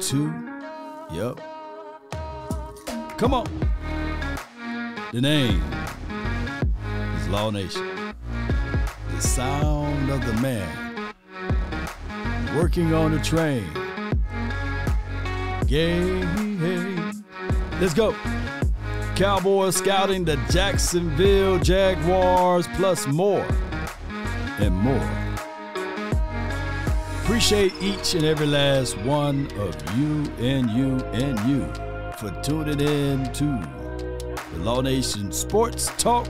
two. Yup. Come on. The name is Law Nation. The sound of the man working on the train. Game. Let's go. Cowboys scouting the Jacksonville Jaguars plus more and more. Appreciate each and every last one of you and you and you for tuning in to the Law Nation Sports Talk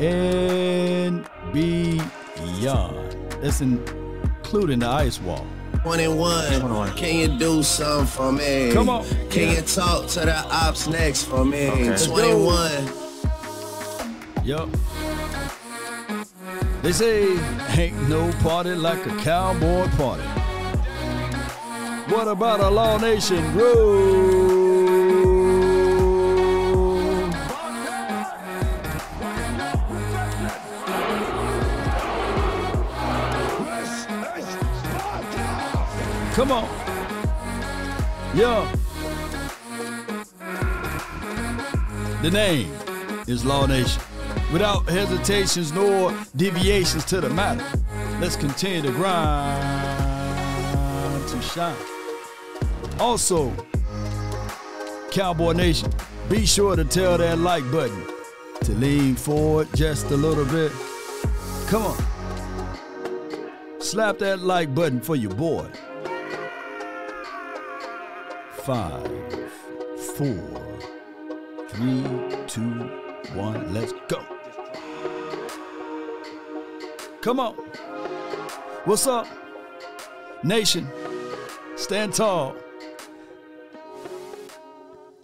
and beyond. That's including the ice wall. 21. Can you do something for me? Come on. Can you talk to the ops next for me? Okay. 21. Yup. They say ain't no party like a cowboy party. What about a Law Nation road? Come on. Yeah. The name is Law Nation. Without hesitations nor deviations to the matter, let's continue to grind to shine. Also, Cowboy Nation, be sure to tell that like button to lean forward just a little bit. Come on. Slap that like button for your boy. Five, four, three, two, one, let's go. Come on. What's up? Nation, stand tall.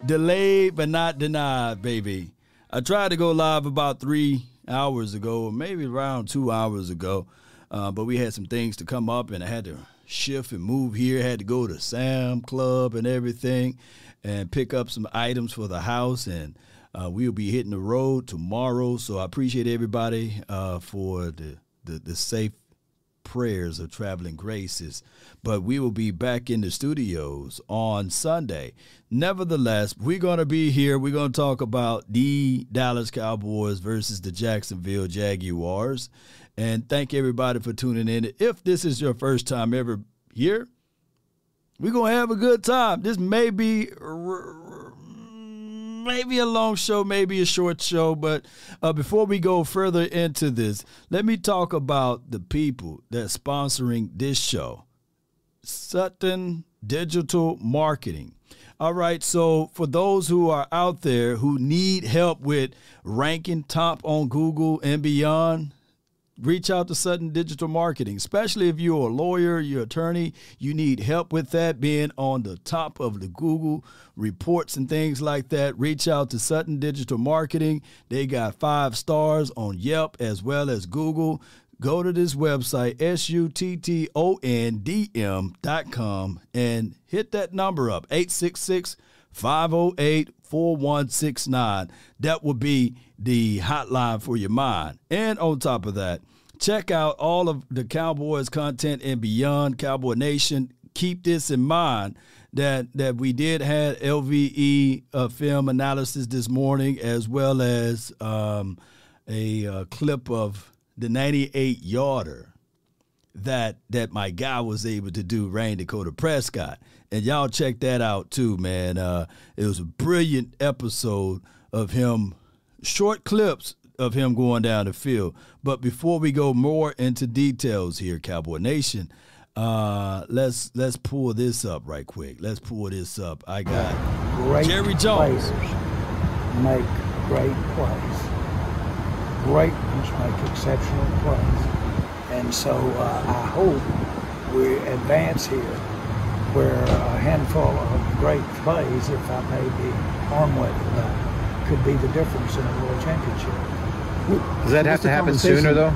Delayed but not denied, baby. I tried to go live about three hours ago, or maybe around two hours ago, uh, but we had some things to come up and I had to shift and move here. Had to go to Sam Club and everything and pick up some items for the house. And uh, we'll be hitting the road tomorrow. So I appreciate everybody uh, for the, the, the safe prayers of traveling graces. But we will be back in the studios on Sunday. Nevertheless, we're going to be here. We're going to talk about the Dallas Cowboys versus the Jacksonville Jaguars. And thank everybody for tuning in. If this is your first time ever here, we're going to have a good time. This may be maybe a long show, maybe a short show, but uh, before we go further into this, let me talk about the people that's sponsoring this show. Sutton Digital Marketing. All right, so for those who are out there who need help with ranking top on Google and beyond, reach out to Sutton Digital Marketing, especially if you're a lawyer, you're attorney, you need help with that, being on the top of the Google reports and things like that. Reach out to Sutton Digital Marketing. They got five stars on Yelp as well as Google. Go to this website, S-U-T-T-O-N-D-M dot com, and hit that number up, 866 508 4169. That will be the hotline for your mind. And on top of that, check out all of the Cowboys content and beyond Cowboy Nation. Keep this in mind that that we did have LVE uh, film analysis this morning, as well as um, a uh, clip of the 98 yarder that that my guy was able to do, Rayne Dakota Prescott. And y'all check that out too, man. Uh, it was a brilliant episode of him, short clips of him going down the field. But before we go more into details here, Cowboy Nation, uh, let's let's pull this up right quick. Let's pull this up. I got great Jerry Jones. players make great plays. Great ones make exceptional plays. And so uh, I hope we advance here where a handful of great plays, if I may be arm waving that, could be the difference in a world championship. Does that have to happen sooner, though?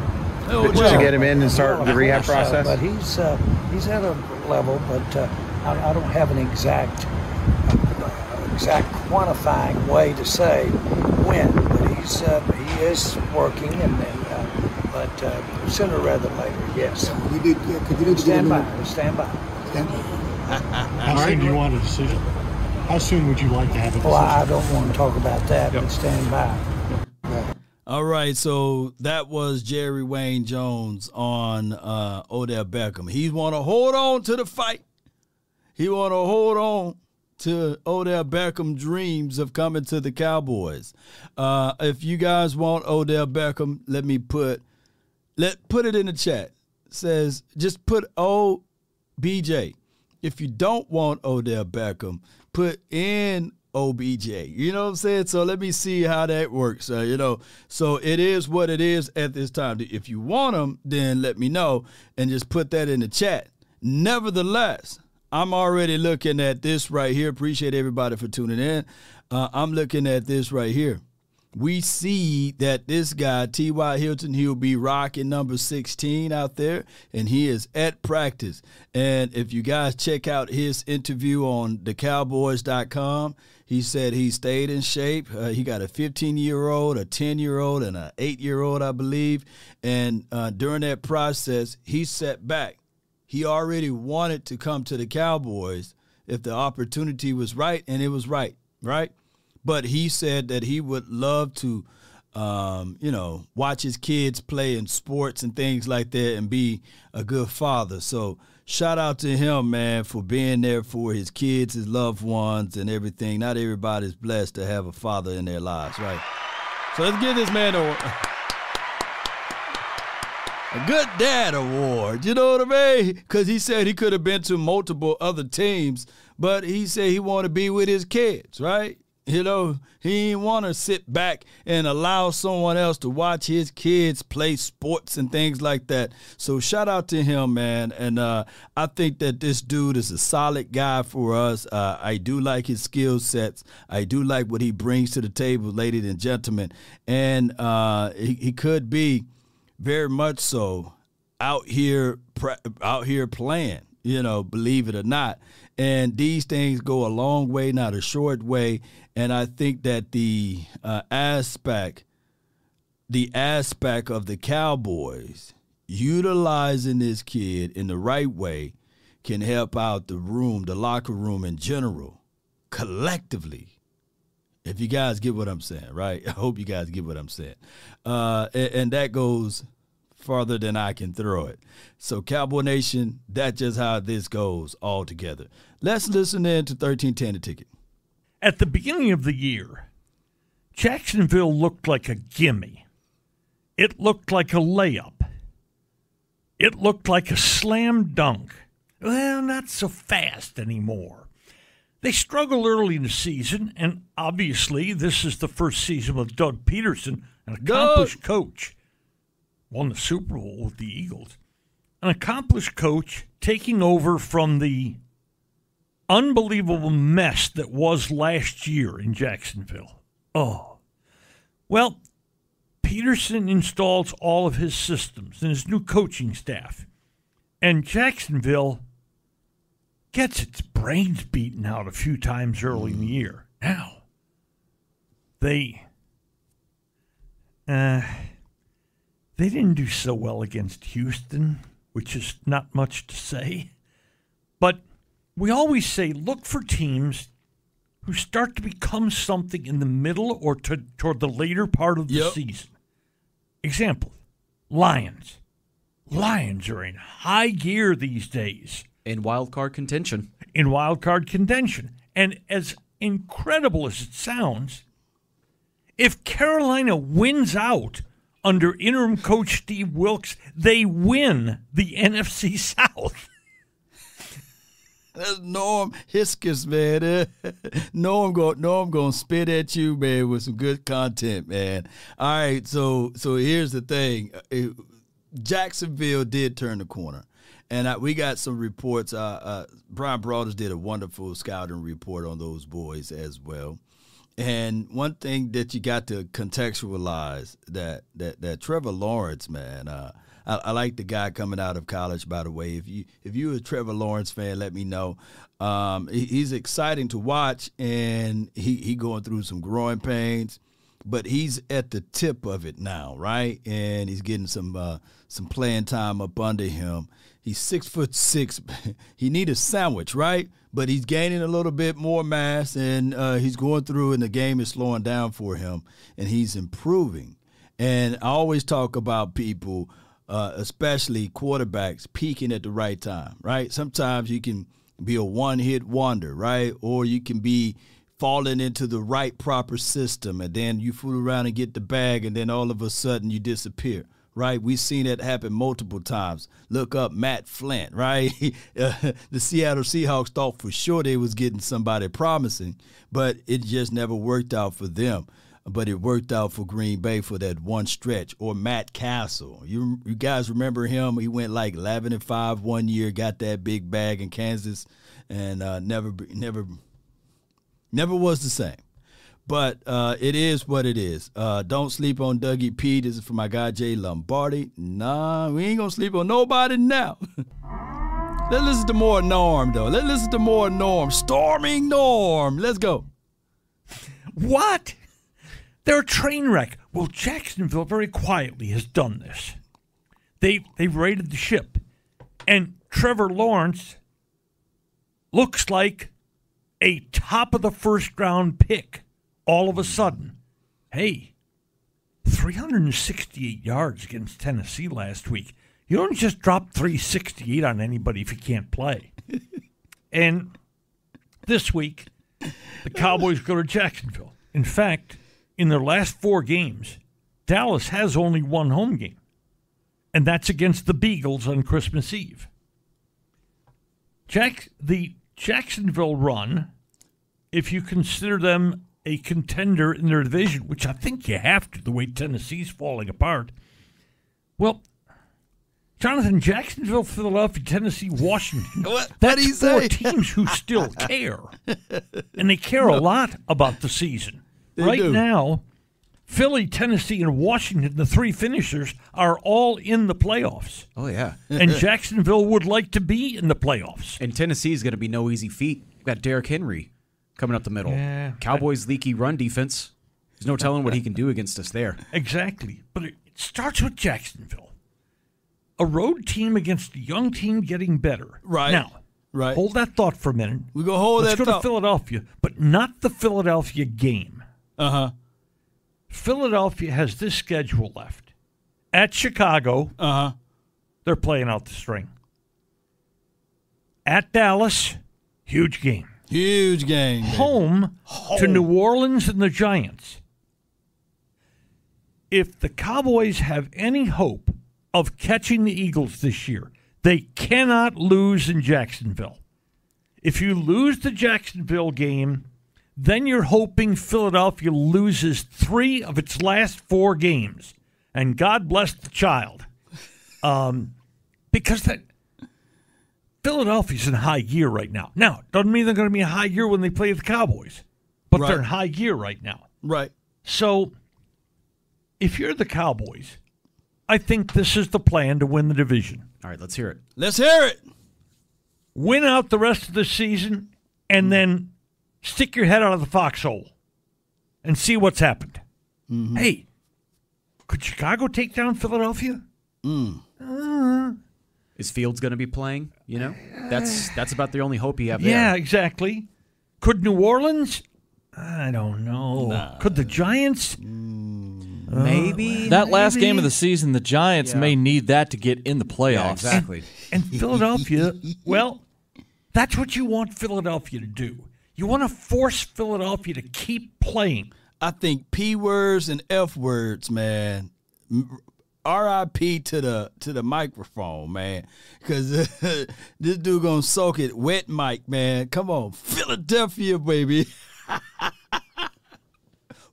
Oh, to get him in and start Well, the rehab course, uh, process? but he's uh, he's at a level, but uh, I, I don't have an exact uh, exact quantifying way to say when. But he's uh, he is working, and, and uh, but uh, sooner rather than later, yes. We did, yeah, 'cause you need to get Stand by. Stand by. Stand by. How soon do you want a decision? How soon would you like to have a decision? Well, I don't want to talk about that, Yep. but stand by. All right, so that was Jerry Wayne Jones on uh, Odell Beckham. He want to hold on to the fight. He want to hold on to Odell Beckham dreams of coming to the Cowboys. Uh, if you guys want Odell Beckham, let me put let put it in the chat. says just put OBJ. If you don't want Odell Beckham, put in OBJ. You know what I'm saying? So let me see how that works. Uh, you know, so it is what it is at this time. If you want him, then let me know and just put that in the chat. Nevertheless, I'm already looking at this right here. Appreciate everybody for tuning in. Uh, I'm looking at this right here. We see that this guy, T.Y. Hilton, he'll be rocking number 16 out there, and he is at practice. And if you guys check out his interview on thecowboys.com, he said he stayed in shape. Uh, he got a 15 year old, a 10 year old, and an 8 year old, I believe. And uh, during that process, he set back. He already wanted to come to the Cowboys if the opportunity was right, and it was right, right? But he said that he would love to, um, you know, watch his kids play in sports and things like that and be a good father. So shout out to him, man, for being there for his kids, his loved ones, and everything. Not everybody's blessed to have a father in their lives, right? So let's give this man a, a good dad award. You know what I mean? Because he said he could have been to multiple other teams, but he said he wanted to be with his kids, right? You know, he didn't want to sit back and allow someone else to watch his kids play sports and things like that. So shout out to him, man. And uh, I think that this dude is a solid guy for us. Uh, I do like his skill sets. I do like what he brings to the table, ladies and gentlemen. And uh, he, he could be very much so out here out here playing you know believe it or not and these things go a long way not a short way and i think that the uh, aspect the aspect of the cowboys utilizing this kid in the right way can help out the room the locker room in general collectively if you guys get what I'm saying, right? I hope you guys get what I'm saying. Uh, and, and, that goes farther than I can throw it. So, Cowboy Nation, that's just how this goes all together. Let's listen in to 1310 the ticket. At the beginning of the year, Jacksonville looked like a gimme. It looked like a layup. It looked like a slam dunk. Well, not so fast anymore. They struggled early in the season, and obviously, this is the first season with Doug Pederson, an accomplished coach. Won the Super Bowl with the Eagles. An accomplished coach taking over from the unbelievable mess that was last year in Jacksonville. Oh. Well, Pederson installs all of his systems and his new coaching staff. And Jacksonville gets its brains beaten out a few times early in the year. Now, they uh, they didn't do so well against Houston, which is not much to say. But we always say look for teams who start to become something in the middle or to, toward the later part of the Yep. season. Example, Lions. Lions are in high gear these days in wild card contention. in wild card contention. And as incredible as it sounds, if Carolina wins out under interim coach Steve Wilks, they win the NFC South. That's Norm Hitzges, man. Norm go Norm gonna spit at you, man, with some good content, man. All right, so so here's the thing. Uh, Jacksonville did turn the corner. And I, we got some reports. Uh, uh, Bryan Broaddus did a wonderful scouting report on those boys as well. And one thing that you got to contextualize that that that Trevor Lawrence, man, uh, I, I like the guy coming out of college. By the way, if you if you're a Trevor Lawrence fan, let me know. Um, he, he's exciting to watch, and he he going through some growing pains, but he's at the tip of it now, right? And he's getting some uh, some playing time up under him. He's six foot six. he need a sandwich, right? But he's gaining a little bit more mass, and uh, he's going through, and the game is slowing down for him, and he's improving. And I always talk about people, uh, especially quarterbacks, peaking at the right time, right? Sometimes you can be a one hit wonder, right? Or you can be falling into the right proper system, and then you fool around and get the bag, and then all of a sudden you disappear right? We've seen it happen multiple times. Look up Matt Flynn, right? the Seattle Seahawks thought for sure they was getting somebody promising, but it just never worked out for them. But it worked out for Green Bay for that one stretch. Or Matt Cassel, you you guys remember him? He went like eleven and five one year, got that big bag in Kansas, and uh, never never never was the same. But uh, it is what it is. Uh, don't sleep on Dougie P. This is for my guy Jay Lombardi. Nah, we ain't gonna sleep on nobody now. Let's listen to more Norm though. Let's listen to more Norm. Storming Norm. Let's go. What? They're a train wreck. Well, Jacksonville very quietly has done this. They they've raided the ship, and Trevor Lawrence looks like a top of the first round pick all of a sudden, hey, 368 yards against Tennessee last week. You don't just drop 368 on anybody if you can't play. and this week, the Cowboys go to Jacksonville. In fact, in their last four games, Dallas has only one home game, and that's against the Beagles on Christmas Eve. Jack, the Jacksonville run, if you consider them a contender in their division, which I think you have to, the way Tennessee's falling apart. Well, Jonathan, Jacksonville, Philadelphia, Tennessee, Washington. What, that's what four say? teams who still care, and they care a lot about the season. They right do. now, Philly, Tennessee, and Washington, the three finishers, are all in the playoffs, Oh yeah. and Jacksonville would like to be in the playoffs. And Tennessee is going to be no easy feat. We've got Derrick Henry coming up the middle. Yeah. Cowboys' leaky run defense. There's no telling what he can do against us there. Exactly. But it it starts with Jacksonville. A road team against a young team getting better. Right. Now, Right. hold that thought for a minute. We gonna hold Let's that go thought. to Philadelphia, but not the Philadelphia game. Uh huh. Philadelphia has this schedule left. At Chicago, Uh huh. they're playing out the string. At Dallas, huge game. Huge game. baby. home, to New Orleans and the Giants. If the Cowboys have any hope of catching the Eagles this year, they cannot lose in Jacksonville. If you lose the Jacksonville game, then you're hoping Philadelphia loses three of its last four games. And God bless the child. Um, because that Philadelphia's in high gear right now. Now, doesn't mean they're going to be in high gear when they play the Cowboys, but Right. they're in high gear right now. Right. So, if you're the Cowboys, I think this is the plan to win the division. All right, let's hear it. Let's hear it. Win out the rest of the season, and then stick your head out of the foxhole and see what's happened. Mm-hmm. Hey, could Chicago take down Philadelphia? Mm. Uh, Is Fields going to be playing? You know, that's that's about the only hope you have Yeah, there. exactly. Could New Orleans? I don't know. Could the Giants? Mm. Oh, maybe That last game of the season, the Giants Yeah. may need that to get in the playoffs. Yeah, exactly. And Philadelphia, well, that's what you want Philadelphia to do. You want to force Philadelphia to keep playing. I think p words and f words, man. R.I.P. to the to the microphone, man, because this dude gonna soak it wet, mic, man. Come on, Philadelphia, baby.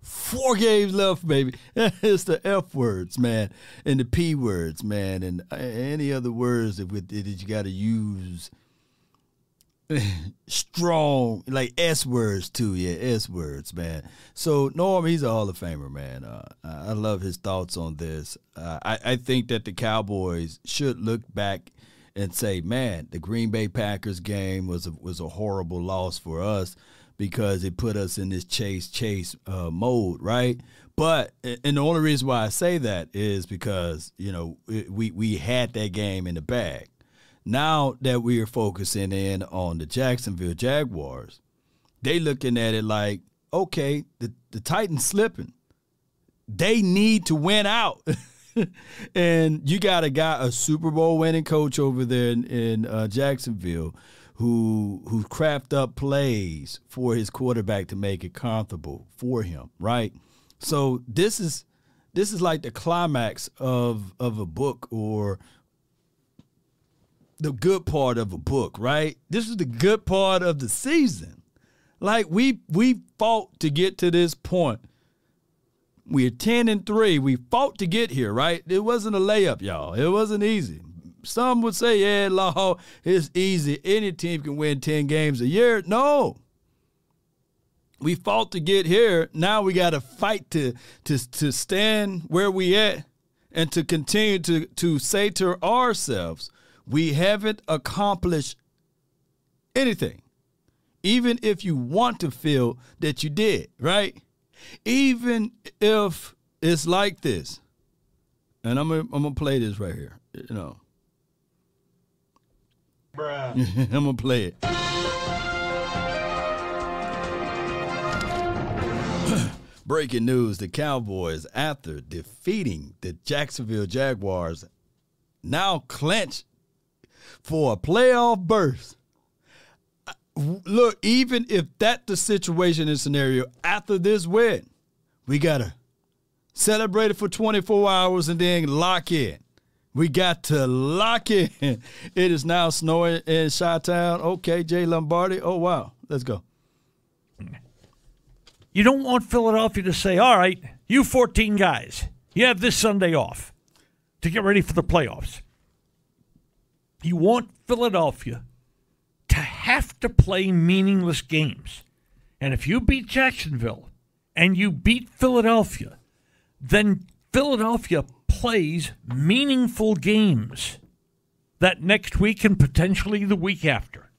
Four games left, baby. it's the F words, man, and the P words, man, and any other words that, that you got to use strong, like S words too. Yeah, S words, man. So Norm, he's a Hall of Famer, man. Uh, I love his thoughts on this. Uh, I, I think that the Cowboys should look back and say, man, the Green Bay Packers game was a, was a horrible loss for us because it put us in this chase chase uh, mode, right? But and the only reason why I say that is because you know we we had that game in the bag. Now that we are focusing in on the Jacksonville Jaguars, they looking at it like, okay, the, the Titans slipping. They need to win out. and you got a guy, a Super Bowl winning coach over there in, in uh, Jacksonville who who craft up plays for his quarterback to make it comfortable for him, right? So this is this is like the climax of of a book or the good part of a book, right? This is the good part of the season. Like we we fought to get to this point. We're 10 and 3. We fought to get here, right? It wasn't a layup, y'all. It wasn't easy. Some would say, yeah, law, it's easy. Any team can win 10 games a year. No. We fought to get here. Now we got to fight to to to stand where we at and to continue to to say to ourselves, we haven't accomplished anything. Even if you want to feel that you did, right? Even if it's like this. And I'm gonna, I'm play this right here. You know. I'm gonna play it. Breaking news: The Cowboys, after defeating the Jacksonville Jaguars, now clinch for a playoff berth. Uh, look, even if that's the situation and scenario after this win, we gotta celebrate it for 24 hours and then lock in. We got to lock in. It is now snowing in Chi. Okay, Jay Lombardi. Oh wow, let's go. You don't want Philadelphia to say, all right, you 14 guys, you have this Sunday off to get ready for the playoffs. You want Philadelphia to have to play meaningless games. And if you beat Jacksonville and you beat Philadelphia, then Philadelphia plays meaningful games that next week and potentially the week after.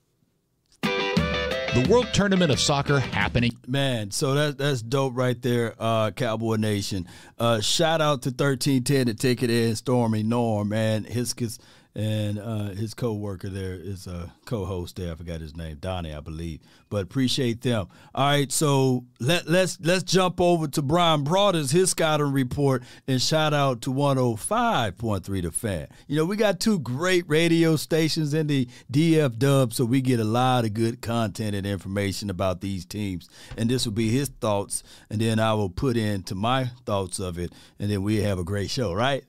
The World Tournament of Soccer happening. Man, so that that's dope right there, uh, Cowboy Nation. Uh, shout out to thirteen ten to take it in Stormy Norm and his his and uh, his co-worker there is a co-host there. I forgot his name, Donnie, I believe. But appreciate them. All right, so let let's let's jump over to Bryan Broaddus, his scouting report, and shout out to 105.3 The Fan. You know, we got two great radio stations in the DF Dub, so we get a lot of good content and information about these teams. And this will be his thoughts, and then I will put into my thoughts of it, and then we have a great show, right?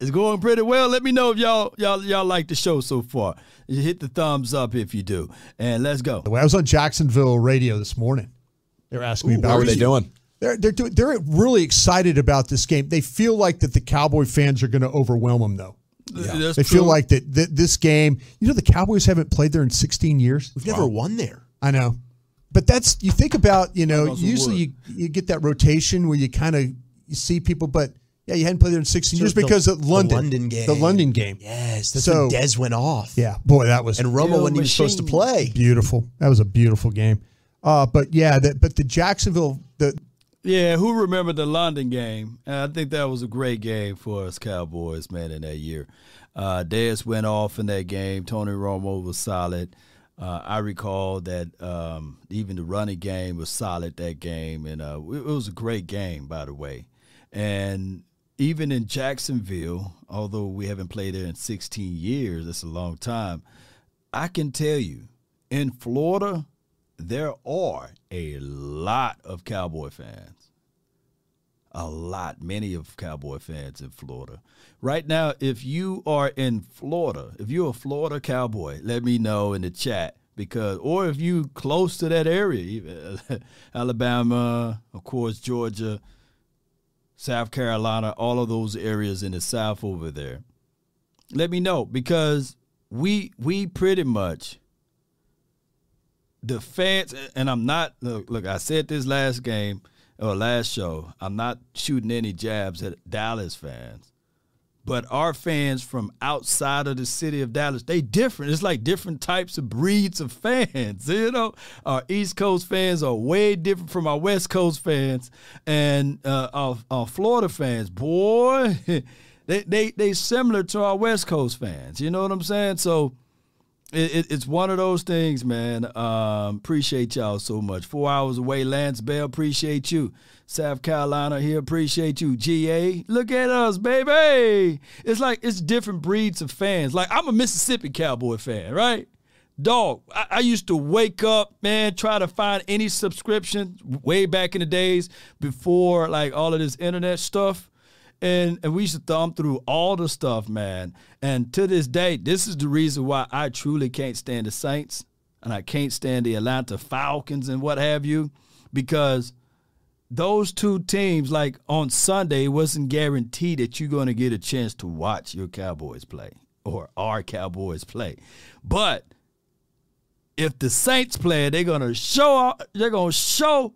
It's going pretty well. Let me know if y'all y'all y'all like the show so far. You hit the thumbs up if you do, and let's go. I was on Jacksonville radio this morning. They're asking me about. how are they doing? They're they're doing, they're really excited about this game. They feel like that the Cowboy fans are going to overwhelm them, though. Yeah. They feel like that th- this game. You know, the Cowboys haven't played there in 16 years. We've never won there. I know, but that's you think about. You know, Knock on usually you you get that rotation where you kind of you see people, but yeah, you hadn't played there in 16 So years the- because of the London, London game. the London game. Yes, that's So- when Dez went off. Yeah, boy, that was And Romo Still wasn't even supposed to play. beautiful. That was a beautiful game. Uh, but yeah, that but the Jacksonville the Yeah, who remember the London game? And I think that was a great game for us Cowboys, man, in that year. Uh, Dez went off in that game. Tony Romo was solid. Uh, I recall that um, even the running game was solid that game, and uh, it was a great game, by the way. And even in Jacksonville, although we haven't played there in 16 years, that's a long time. I can tell you, in Florida, there are a lot of Cowboy fans. A lot, many of Cowboy fans in Florida. Right now, if you are in Florida, if you're a Florida Cowboy, let me know in the chat because, or if you close to that area, even Alabama, of course, Georgia, South Carolina, all of those areas in the South over there. Let me know because we we pretty much the fans and I'm not look, look I said this last game or last show I'm not shooting any jabs at Dallas fans but our fans from outside of the city of Dallas they different. It's like different types of breeds of fans you know? Our East Coast fans are way different from our West Coast fans and uh, our, our Florida fans. Boy they, they they similar to our West Coast fans you know what I'm saying? So it, it, it's one of those things, man. Um, appreciate y'all so much. Four hours away, Lance Bell. Appreciate you. South Carolina here. Appreciate you. GA. Look at us, baby. It's like it's different breeds of fans. Like I'm a Mississippi Cowboy fan, right? Dog, I, I used to wake up, man, try to find any subscription way back in the days before like all of this internet stuff. And, and we used to thumb through all the stuff, man. And to this day, this is the reason why I truly can't stand the Saints and I can't stand the Atlanta Falcons and what have you, because those two teams, like on Sunday, wasn't guaranteed that you're going to get a chance to watch your Cowboys play or our Cowboys play. But if the Saints play, they're gonna show they're gonna show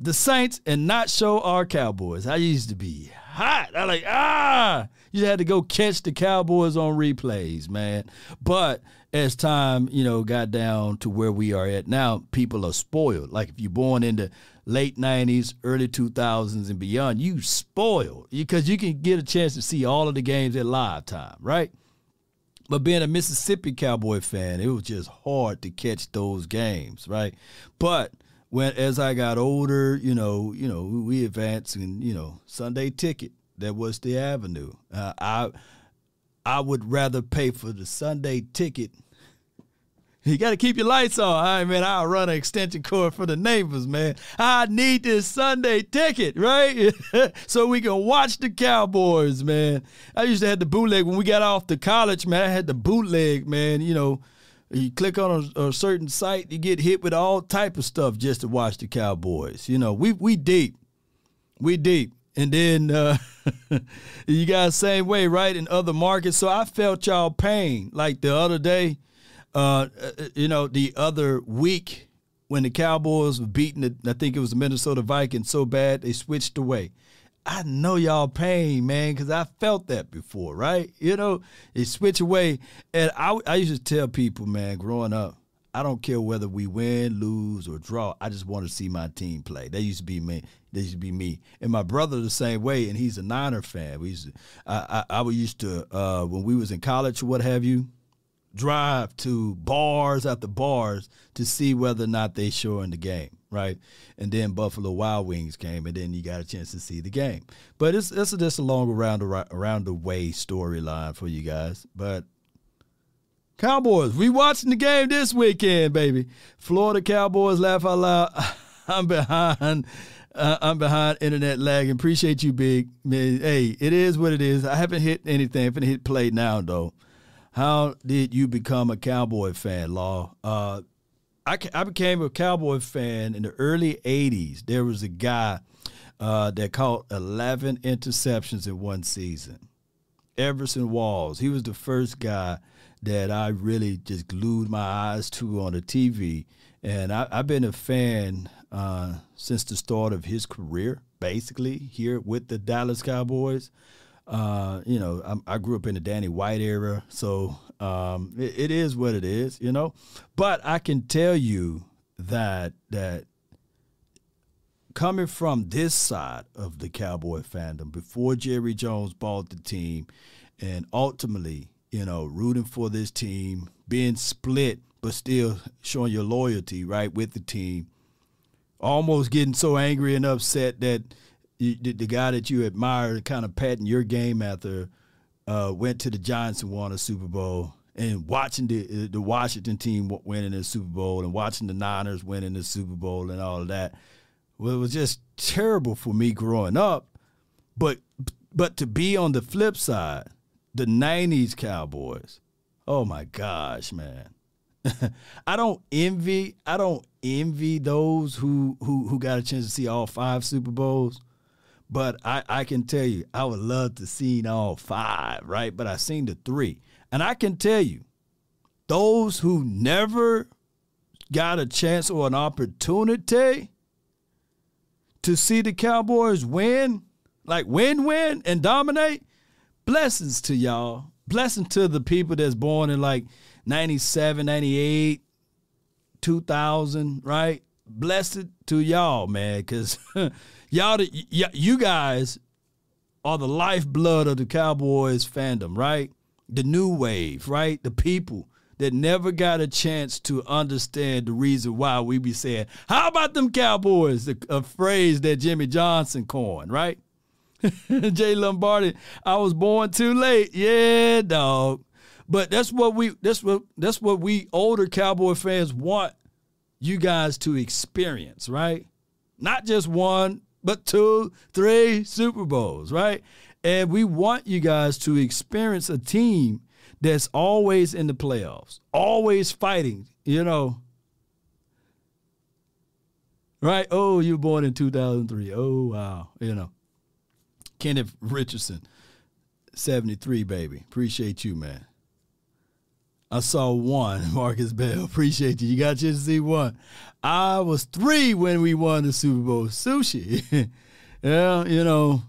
the Saints and not show our Cowboys. I used to be hot. I like ah, you had to go catch the Cowboys on replays, man. But as time you know got down to where we are at now, people are spoiled. Like if you're born in the late '90s, early 2000s, and beyond, you spoiled because you can get a chance to see all of the games at live time, right? But being a Mississippi Cowboy fan, it was just hard to catch those games, right? But when as I got older, you know, you know, we advanced and you know, Sunday ticket that was the avenue. Uh, I I would rather pay for the Sunday ticket you got to keep your lights on. All right, man. I'll run an extension cord for the neighbors, man. I need this Sunday ticket, right? so we can watch the Cowboys, man. I used to have the bootleg when we got off to college, man. I had the bootleg, man. You know, you click on a, a, certain site, you get hit with all type of stuff just to watch the Cowboys. You know, we we deep, we deep. And then uh, you guys same way, right? In other markets. So I felt y'all pain. Like the other day, uh, you know, the other week when the Cowboys were beating, the, I think it was the Minnesota Vikings so bad they switched away. I know y'all pain, man, because I felt that before, right? You know, they switch away. And I, I used to tell people, man, growing up, I don't care whether we win, lose, or draw. I just want to see my team play. That used to be me. That used to be me. And my brother the same way, and he's a Niner fan. We used to, I, I, I used to uh, when we was in college or what have you drive to bars after bars to see whether or not they show in the game, right? And then Buffalo Wild Wings came, and then you got a chance to see the game. But it's it's just a long around the around the way storyline for you guys. But Cowboys, we watching the game this weekend, baby. Florida Cowboys, laugh out loud. I'm behind. Uh, I'm behind internet lagging. Appreciate you, big man. Hey, it is what it is. I haven't hit anything. I'm gonna hit play now though. How did you become a Cowboy fan, Law? Uh, I, I became a Cowboy fan in the early 80s. There was a guy uh, that caught 11 interceptions in one season. Everson Walls. He was the first guy that I really just glued my eyes to on the TV. And I, have been a fan uh, since the start of his career, basically, here with the Dallas Cowboys. Uh, you know, I, I, grew up in the Danny White era, so um, it, it is what it is, you know. But I can tell you that that coming from this side of the Cowboy fandom, before Jerry Jones bought the team, and ultimately, you know, rooting for this team, being split but still showing your loyalty, right, with the team, almost getting so angry and upset that you, the, the, guy that you admire, kind of patting your game after, uh, went to the Giants and won a Super Bowl, and watching the uh, the Washington team winning the Super Bowl, and watching the Niners winning the Super Bowl, and all of that, well, it was just terrible for me growing up. But but to be on the flip side, the '90s Cowboys, oh my gosh, man. I don't envy I don't envy those who who who got a chance to see all five Super Bowls but I, I can tell you, I would love to see all five, right? But I seen the three. And I can tell you, those who never got a chance or an opportunity to see the Cowboys win, like win, win, and dominate, blessings to y'all. Blessing to the people that's born in like 97, 98, 2000, right? Blessed to y'all, man, because y'all, you guys are the lifeblood of the Cowboys fandom, right? The new wave, right? The people that never got a chance to understand the reason why we be saying, "How about them Cowboys?" A, a phrase that Jimmy Johnson coined, right? Jay Lombardi, I was born too late. Yeah, dog. But that's what we that's what that's what we older Cowboy fans want you guys to experience, right? Not just one, but two, three Super Bowls, right? And we want you guys to experience a team that's always in the playoffs, always fighting, you know. Right? Oh, you were born in 2003. Oh, wow. You know. Kenneth Richardson, 73, baby. Appreciate you, man. I saw one, Marcus Bell. Appreciate you. You got chance to see one. I was three when we won the Super Bowl. Sushi. yeah, you know.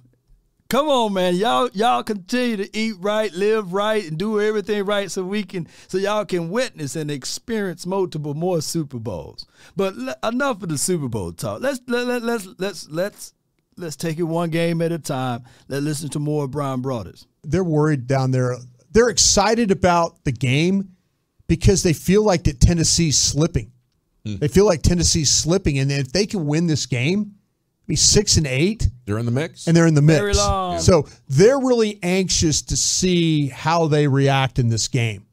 Come on, man. Y'all, y'all continue to eat right, live right, and do everything right so we can so y'all can witness and experience multiple more Super Bowls. But le- enough of the Super Bowl talk. Let's let, let, let's let's let's let's take it one game at a time. Let's listen to more Bryan Broaddus. They're worried down there. They're excited about the game because they feel like that Tennessee's slipping. Hmm. They feel like Tennessee's slipping, and if they can win this game, be six and eight. They're in the mix, and they're in the mix. Very long. So they're really anxious to see how they react in this game.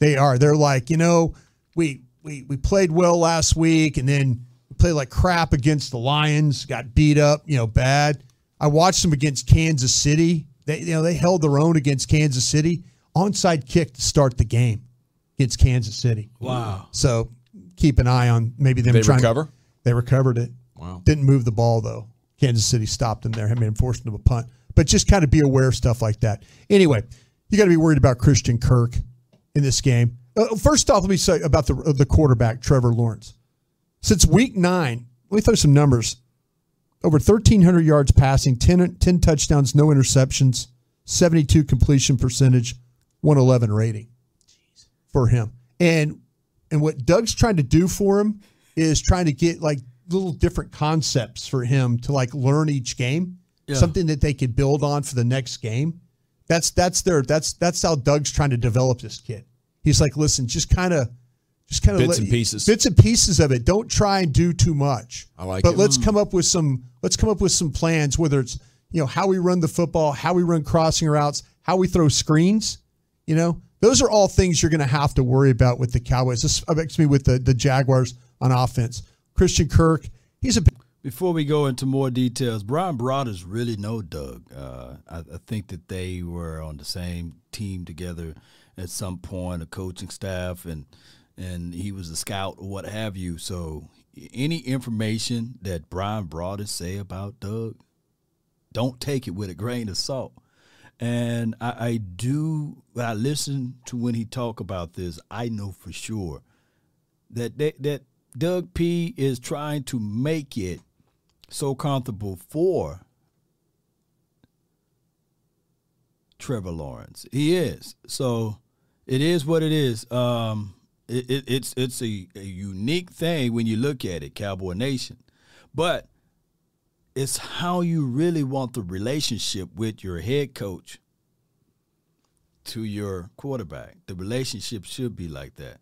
They are. They're like, you know, we we we played well last week, and then we played like crap against the Lions. Got beat up, you know, bad. I watched them against Kansas City. They you know they held their own against Kansas City. Onside kick to start the game against Kansas City. Wow. So keep an eye on maybe them They trying. recover? They recovered it. Wow. Didn't move the ball though. Kansas City stopped them there. I mean, forced them to a punt. But just kind of be aware of stuff like that. Anyway, you got to be worried about Christian Kirk in this game. Uh, first off, let me say about the the quarterback Trevor Lawrence. Since week nine, let me throw some numbers. Over 1,300 yards passing, 10, 10 touchdowns, no interceptions, 72 completion percentage, 111 rating for him. And and what Doug's trying to do for him is trying to get like little different concepts for him to like learn each game, Yeah. something that they could build on for the next game. That's that's their that's that's how Doug's trying to develop this kid. He's like, listen, just kind of just kind of Bits and pieces. bits and pieces of it. Don't try and do too much. I like but it. let's Mm. come up with some let's come up with some plans whether it's you know how we run the football how we run crossing routes how we throw screens you know those are all things you're going to have to worry about with the cowboys uh, excuse me with the, the jaguars on offense christian kirk he's a Before we go into more details, Bryan Broaddus really no Doug. Uh, I, I think that they were on the same team together at some point, a coaching staff, and and he was a scout or what have you. So, any information that Bryan Broaddus say about Doug, don't take it with a grain of salt. And I, I do. I listen to when he talk about this, I know for sure that that, that Doug P is trying to make it so comfortable for Trevor Lawrence. He is. So it is what it is. Um, it, it, it's it's a, a unique thing when you look at it, Cowboy Nation. But it's how you really want the relationship with your head coach to your quarterback. The relationship should be like that.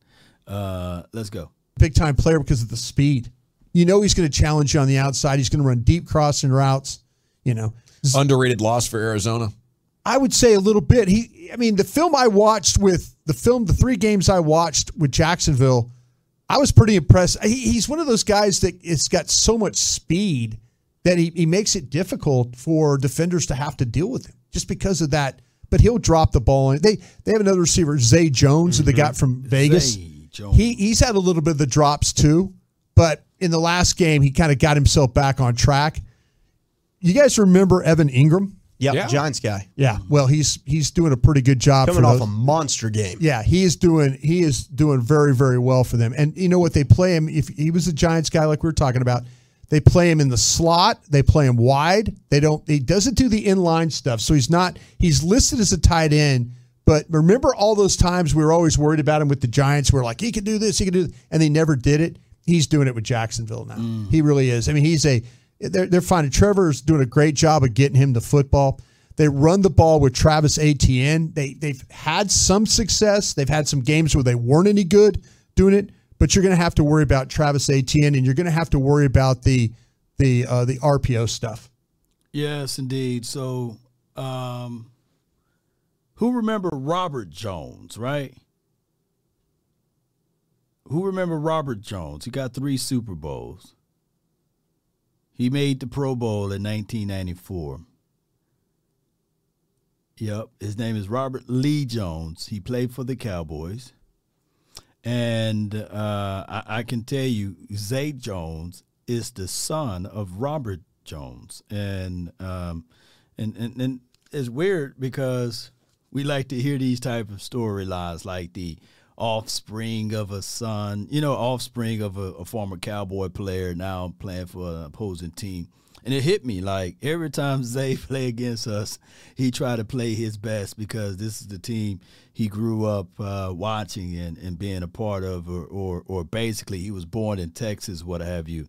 Uh, let's go. big time player because of the speed you know he's going to challenge you on the outside he's going to run deep crossing routes you know Underrated loss for Arizona. I would say a little bit. He, I mean, the film I watched with the film, the three games I watched with Jacksonville, I was pretty impressed. He, he's one of those guys that it's got so much speed that he, he makes it difficult for defenders to have to deal with him just because of that. But he'll drop the ball. And they they have another receiver, Zay Jones, who they got mm-hmm. from Vegas. Zay He he's had a little bit of the drops too, but in the last game he kind of got himself back on track. You guys remember Evan Engram? Yep, Yeah. Giants guy Yeah, mm-hmm. well, he's he's doing a pretty good job coming for off those. a monster game. Yeah, he is doing he is doing very very well for them. And you know what they play him if he was a Giants guy like we were talking about, they play him in the slot, they play him wide. They don't he doesn't do the inline stuff. So he's not he's listed as a tight end, but remember all those times we were always worried about him with the Giants. We are like he can do this, he can do this, and they never did it. He's doing it with Jacksonville now. Mm. He really is. I mean, he's a they're they're finding Trevor's doing a great job of getting him the football. They run the ball with Travis Etienne. They they've had some success. They've had some games where they weren't any good doing it, but you're going to have to worry about Travis Etienne, and you're going to have to worry about the the uh, the RPO stuff. Yes, indeed. So, um, who remember Robert Jones, right? Who remember Robert Jones? He got three Super Bowls. He made the Pro Bowl in 1994. Yep, his name is Robert Lee Jones. He played for the Cowboys. And uh, I, I can tell you, Zay Jones is the son of Robert Jones. And um, and, and and it's weird because we like to hear these type of storylines like the offspring of a son, you know, offspring of a, a, former cowboy player now playing for an opposing team. And it hit me like every time Zay play against us, he tried to play his best because this is the team he grew up uh, watching and, and being a part of, or, or, or basically he was born in Texas, what have you.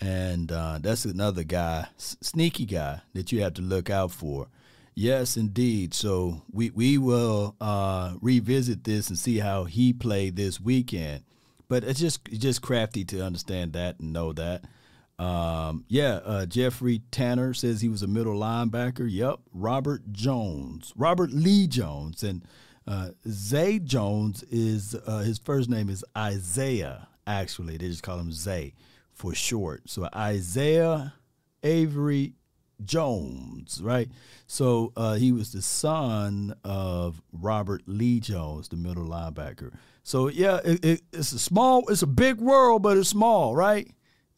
And uh, that's another guy, sneaky guy that you have to look out for. Yes, indeed. So we we will uh, revisit this and see how he played this weekend. But it's just just crafty to understand that and know that. Um, yeah, uh, Jeffrey Tanner says he was a middle linebacker. Yep, Robert Jones, Robert Lee Jones, and uh, Zay Jones is uh, his first name is Isaiah. Actually, they just call him Zay for short. So Isaiah Avery Jones, right? So uh, he was the son of Robert Lee Jones, the middle linebacker. So yeah, it, it, it's a small, it's a big world, but it's small, right?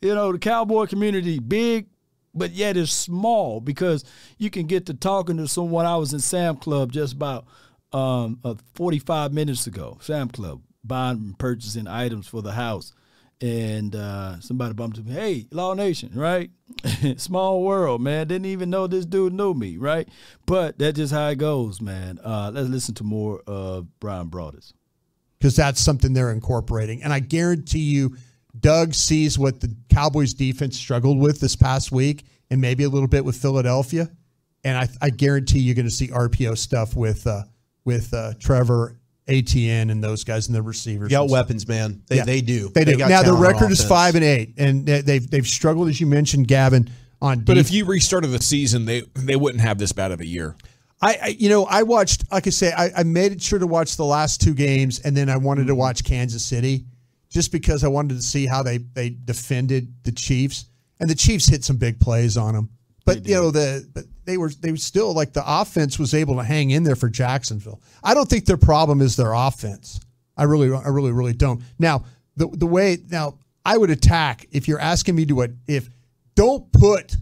You know, the cowboy community big, but yet it's small because you can get to talking to someone. I was in Sam Club just about um, uh, 45 minutes ago. Sam Club buying and purchasing items for the house and uh, somebody bumped into me. Hey, Law Nation, right? Small world, man. Didn't even know this dude knew me, right? But that's just how it goes, man. Uh, let's listen to more of Bryan Broaddus. Because that's something they're incorporating. And I guarantee you, Doug sees what the Cowboys defense struggled with this past week and maybe a little bit with Philadelphia. And I, I guarantee you're going to see RPO stuff with uh, with uh, Travis Etienne and those guys and the receivers. They got weapons, man. They, Yeah. they do. They do. got now the record is five and eight, and they- they've they've struggled as you mentioned, Gavin. On But def- if you restarted the season, they they wouldn't have this bad of a year. I, I you know I watched like I say I, I made it sure to watch the last two games, and then I wanted Mm-hmm. to watch Kansas City just because I wanted to see how they they defended the Chiefs, and the Chiefs hit some big plays on them. But you know the but they were they were still like the offense was able to hang in there for Jacksonville. I don't think their problem is their offense. I really I really really don't. Now the the way now I would attack if you're asking me to what if don't put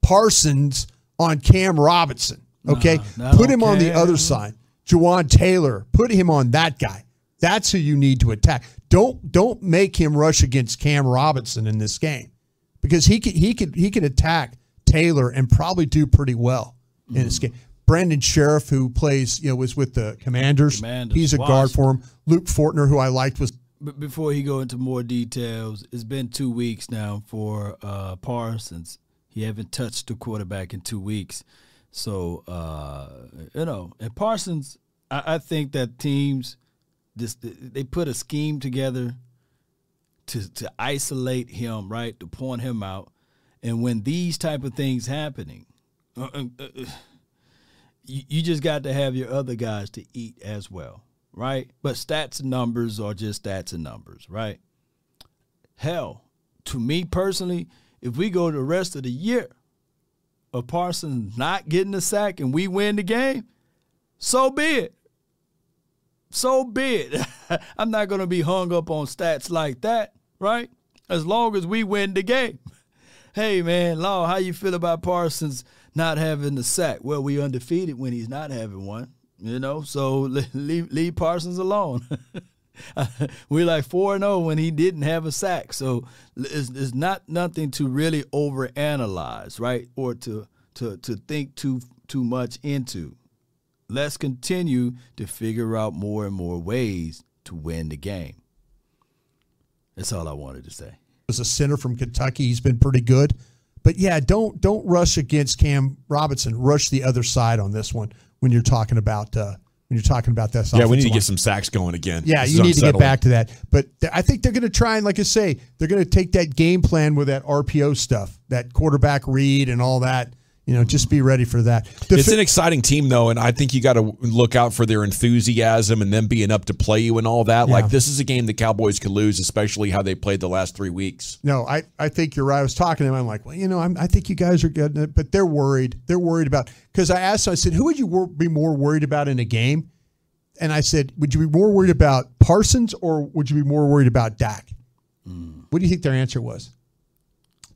Parsons on Cam Robinson. Okay, No, put him on the other side. Jawaan Taylor, put him on that guy. That's who you need to attack. Don't don't make him rush against Cam Robinson in this game because he could he could he could attack Taylor and probably do pretty well in this game. Brandon Scherff, who plays you know was with the Commanders, Commanders. he's a Watch. guard for him. Luke Fortner, who I liked, was But before he go into more details, it's been two weeks now for uh, Parsons. He haven't touched the quarterback in two weeks, so uh, you know. And Parsons, I, I think that teams, this they put a scheme together to to isolate him, right, to point him out. And when these type of things happening, uh, uh, uh, you, you just got to have your other guys to eat as well, right? But stats and numbers are just stats and numbers, right? Hell, to me personally, if we go the rest of the year of Parsons not getting a sack and we win the game, so be it. So be it. I'm not going to be hung up on stats like that, right? As long as we win the game. Hey man, Law, how you feel about Parsons not having the sack? Well, we undefeated when he's not having one, you know. So leave, leave Parsons alone. We're like four and zero when he didn't have a sack. So it's, it's not nothing to really overanalyze, right? Or to to to think too too much into. Let's continue to figure out more and more ways to win the game. That's all I wanted to say. was a center from Kentucky. He's been pretty good. but yeah, don't don't rush against Cam Robinson. Rush the other side on this one when you're talking about uh, when you're talking about that. Yeah, we need to line. get some sacks going again. Yeah, This you is need to get back to that. But th- I think they're going to try and, like I say, they're going to take that game plan with that RPO stuff, that quarterback read and all that. You know, just be ready for that. The It's fi- an exciting team, though, and I think you got to look out for their enthusiasm and them being up to play you and all that. Yeah. Like this is a game the Cowboys could lose, especially how they played the last three weeks. no, I, I think you're right. I was talking to them. I'm like, well, you know, I'm, I think you guys are good, but they're worried. They're worried about because I asked I said, who would you wor- be more worried about in a game? And I said, would you be more worried about Parsons or would you be more worried about Dak? Hmm. What do you think their answer was?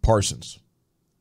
Parsons.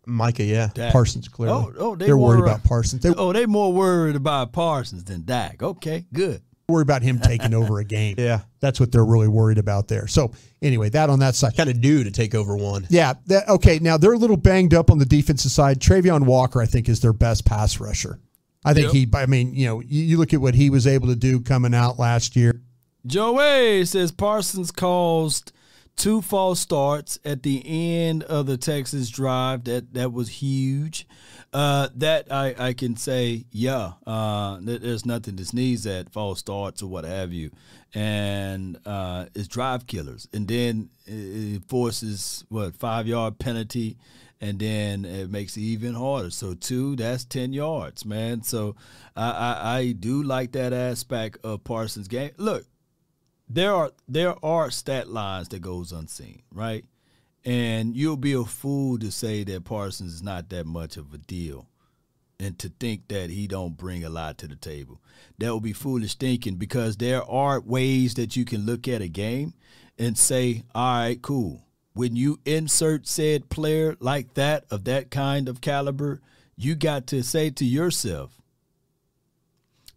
Micah, yeah. Dak. Parsons, clearly. Oh, oh, they They're worried more, about Parsons. They're Oh, they more worried about Parsons than Dak. Okay, good. Worry about him taking over a game. Yeah. That's what they're really worried about there. So anyway, that on that side. Kind of due to take over one. Yeah. That, okay. Now they're a little banged up on the defensive side. Travon Walker, I think, is their best pass rusher. I think Yep. he. I mean, you know, you, you look at what he was able to do coming out last year. Joey says Parsons caused two false starts at the end of the Texas drive. That that was huge. Uh, that I, I can say, yeah. Uh, there's nothing to sneeze at, false starts or what have you, and uh, it's drive killers. And then it forces what five yard penalty, and then it makes it even harder. So two, that's ten yards, man. So I, I, I do like that aspect of Parsons' game. Look, there are there are stat lines that goes unseen, right? And you'll be a fool to say that Parsons is not that much of a deal and to think that he don't bring a lot to the table. That would be foolish thinking because there are ways that you can look at a game and say, "All right, cool." When you insert said player like that of that kind of caliber, you got to say to yourself,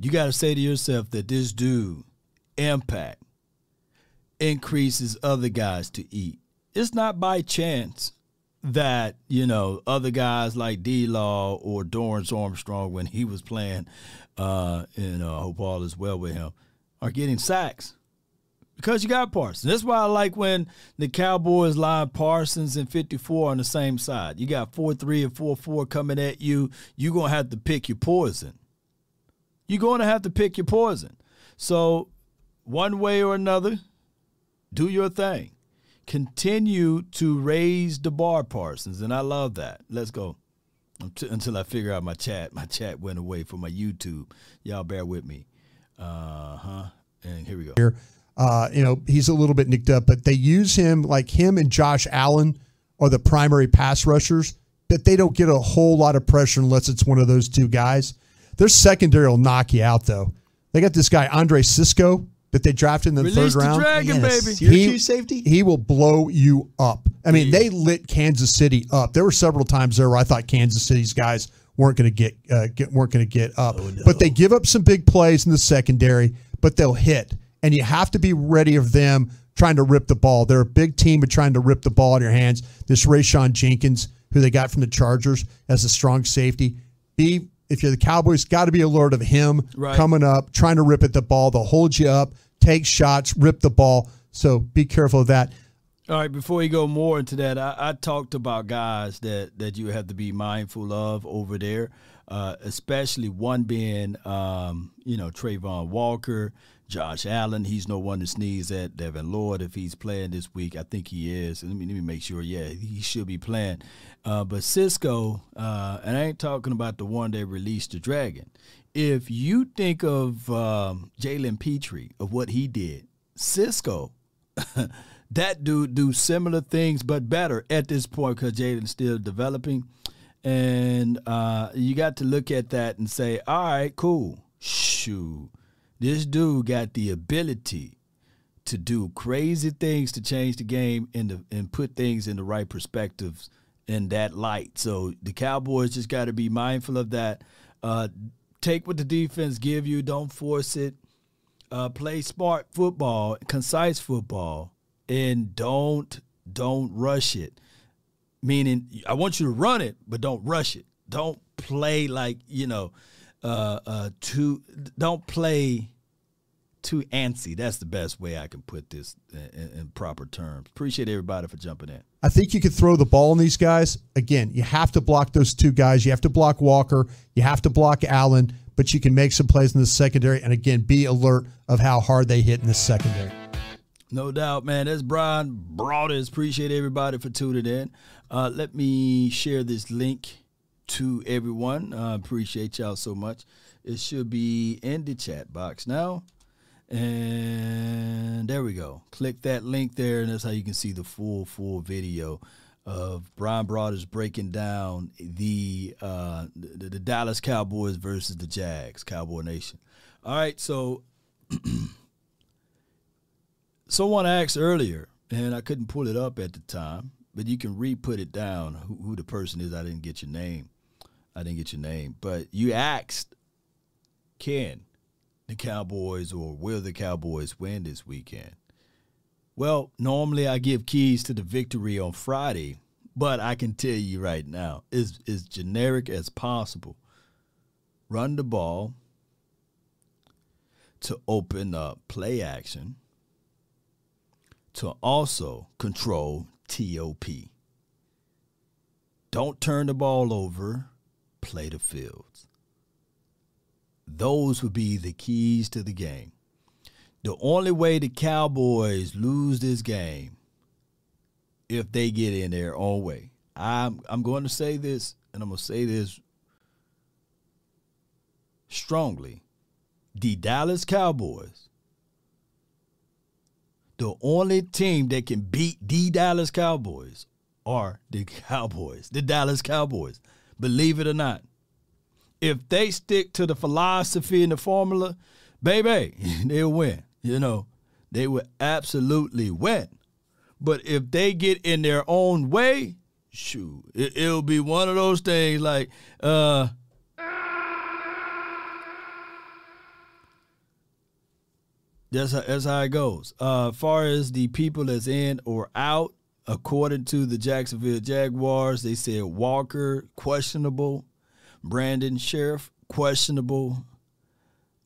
you got to say to yourself that this dude impact increases other guys to eat. It's not by chance that, you know, other guys like D Law or Dorrance Armstrong when he was playing uh and uh, I hope all is well with him are getting sacks. Because you got Parsons. That's why I like when the Cowboys line Parsons and 54 on the same side. You got 4 3 and 4 4 coming at you. You're going to have to pick your poison. You're going to have to pick your poison. So, one way or another, do your thing. Continue to raise the bar, Parsons, and I love that. Let's go. Until I figure out my chat. My chat went away for my YouTube. Y'all bear with me. Uh huh. And here we go. here. Uh, you know, he's a little bit nicked up, but they use him like him and Josh Allen are the primary pass rushers, but they don't get a whole lot of pressure unless it's one of those two guys. Their secondary will knock you out, though. They got this guy, Andre Cisco, that they drafted in the Release third the round. dragon, baby. Syracuse safety? He will blow you up. I mean, they lit Kansas City up. There were several times there where I thought Kansas City's guys weren't going to get, uh, get weren't going to get up. But they give up some big plays in the secondary, but they'll hit, and you have to be ready of them trying to rip the ball. They're a big team, but trying to rip the ball in your hands. This Rayshawn Jenkins, who they got from the Chargers as a strong safety, be if you're the Cowboys, got to be alert of him Right. coming up, trying to rip at the ball. They'll hold you up, take shots, rip the ball. So be careful of that. All right, before we go more into that, I, I talked about guys that, that you have to be mindful of over there, uh, especially one being, um, you know, Travon Walker, Josh Allen. He's no one to sneeze at. Devin Lloyd, if he's playing this week, I think he is. Let me, let me make sure. Yeah, he should be playing. Uh, but Cisco, uh, and I ain't talking about the one that released the Dragon. If you think of um, Jalen Pitre, of what he did, Cisco that dude do similar things but better at this point because Jalen's still developing. And uh, you got to look at that and say, all right, cool. Shoot. This dude got the ability to do crazy things to change the game and and put things in the right perspectives in that light. So the Cowboys just got to be mindful of that. Uh, take what the defense give you. Don't force it. Uh, play smart football, concise football, and don't don't rush it. Meaning, I want you to run it, but don't rush it. Don't play like you know, uh, uh, too. Don't play too antsy. That's the best way I can put this in, in proper terms. Appreciate everybody for jumping in. I think you could throw the ball on these guys. Again, you have to block those two guys. You have to block Walker. You have to block Allen, but you can make some plays in the secondary. And again, be alert of how hard they hit in the secondary. No doubt, man. That's Bryan Broaddus. Appreciate everybody for tuning in. Uh, let me share this link to everyone. Uh, appreciate y'all so much. It should be in the chat box now. And there we go. Click that link there, and that's how you can see the full, full video of Bryan Broaddus breaking down the, uh, the the Dallas Cowboys versus the Jags, Cowboy Nation. All right, so someone asked earlier, and I couldn't pull it up at the time, but you can re-put it down who, who the person is. I didn't get your name. I didn't get your name, but you asked, can the Cowboys or will the Cowboys win this weekend? Well, normally I give keys to the victory on Friday, but I can tell you right now, it's as generic as possible. Run the ball to open up play action, to also control TOP. Don't turn the ball over, play the fields. Those would be the keys to the game. The only way the Cowboys lose this game if they get in their own way. I'm I'm going to say this and I'm going to say this strongly. The Dallas Cowboys the only team that can beat the Dallas Cowboys are the Cowboys, the Dallas Cowboys. Believe it or not if they stick to the philosophy and the formula, baby, they'll win. You know, they will absolutely win. But if they get in their own way, shoot, it, will be one of those things like, uh, that's how, that's how it goes. Uh, far as the people that's in or out, according to the Jacksonville Jaguars, they said Walker questionable. Brandon Scherff questionable.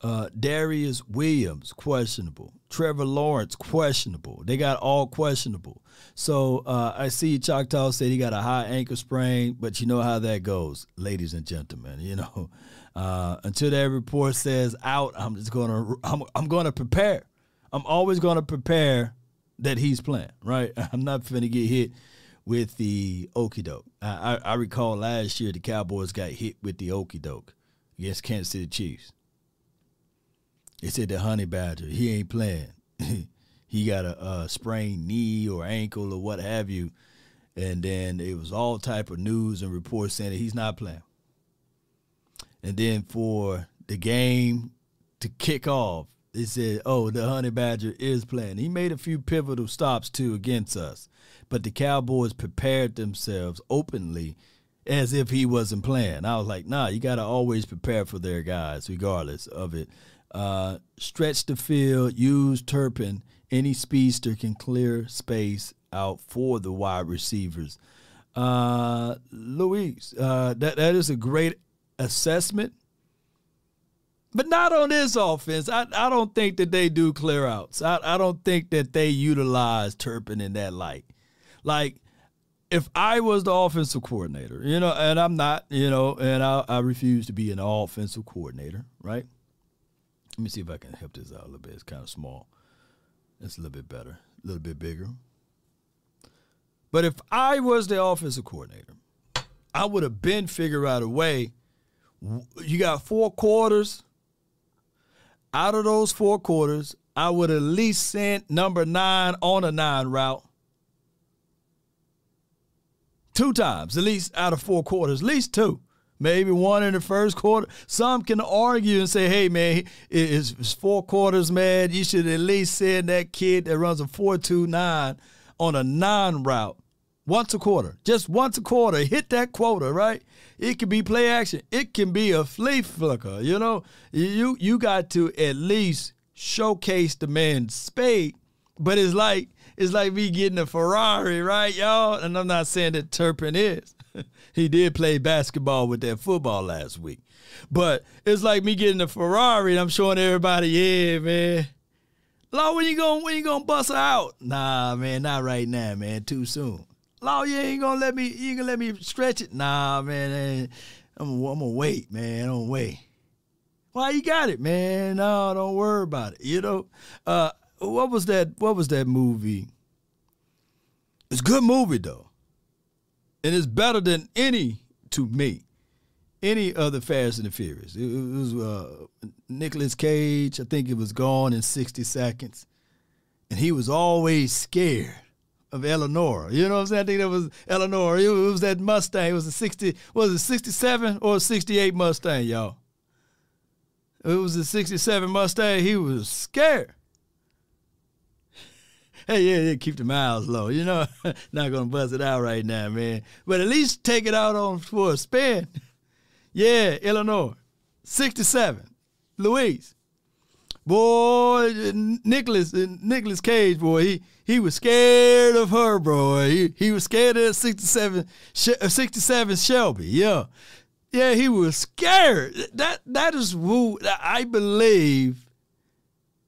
Uh, Darious Williams, questionable. Trevor Lawrence, questionable. They got all questionable. So uh, I see Choctaw said he got a high ankle sprain, but you know how that goes, ladies and gentlemen. You know, uh, until that report says out, I'm just gonna I'm, I'm gonna prepare. I'm always gonna prepare that he's playing. Right, I'm not finna get hit with the okey doke. I, I, I, recall last year the Cowboys got hit with the okey doke against Kansas City Chiefs. They said the honey badger, he ain't playing. he got a, a, sprained knee or ankle or what have you. And then it was all type of news and reports saying that he's not playing. And then for the game to kick off, they said, oh, the honey badger is playing. He made a few pivotal stops too against us but the Cowboys prepared themselves openly as if he wasn't playing. I was like, nah, you got to always prepare for their guys, regardless of it. Uh, stretch the field, use Turpin. Any speedster can clear space out for the wide receivers. Uh, Luis, uh, that that is a great assessment, but not on this offense. I, I don't think that they do clear outs. I, I don't think that they utilize Turpin in that light. Like, if I was the offensive coordinator, you know, and I'm not, you know, and I, I refuse to be an offensive coordinator, right? Let me see if I can help this out a little bit. It's kind of small. It's a little bit better, a little bit bigger. But if I was the offensive coordinator, I would have been figure out a way. You got four quarters. Out of those four quarters, I would at least send number nine on a nine route two times, at least out of four quarters, at least two. Maybe one in the first quarter. Some can argue and say, hey, man, it's four quarters, man. You should at least send that kid that runs a 4.29 on a nine route once a quarter. Just once a quarter. Hit that quota, right? It can be play action. It can be a flea flicker. You know, you you got to at least showcase the man's spade. But it's like it's like me getting a Ferrari, right, y'all? And I'm not saying that Turpin is. he did play basketball with that football last week. But it's like me getting a Ferrari and I'm showing everybody, yeah, man, Law, when you gonna when you gonna bust out? Nah, man, not right now, man. Too soon. Law, you ain't gonna let me. You gonna let me stretch it? Nah, man. I'm, I'm gonna wait, man. I'm gonna wait. Why you got it, man? No, don't worry about it. You know, uh, what was that? What was that movie? It's a good movie though, and it's better than any to me, any other Fast and the Furious. It, it was uh, Nicolas Cage. I think it was Gone in sixty seconds, and he was always scared of Eleanor. You know what I'm saying? I think that was Eleanor. It was that Mustang. It was a sixty. Was it sixty seven or sixty eight Mustang, y'all? It was a 67 Mustang. He was scared. Hey, yeah, yeah, keep the miles low. You know, not gonna buzz it out right now, man. But at least take it out on for a spin. Yeah, Illinois, 67, Louise. Boy, Nicholas, Nicolas Cage, boy, he he was scared of her, bro. He he was scared of 67, uh, 67 Shelby. Yeah, yeah, he was scared. That that is who I believe.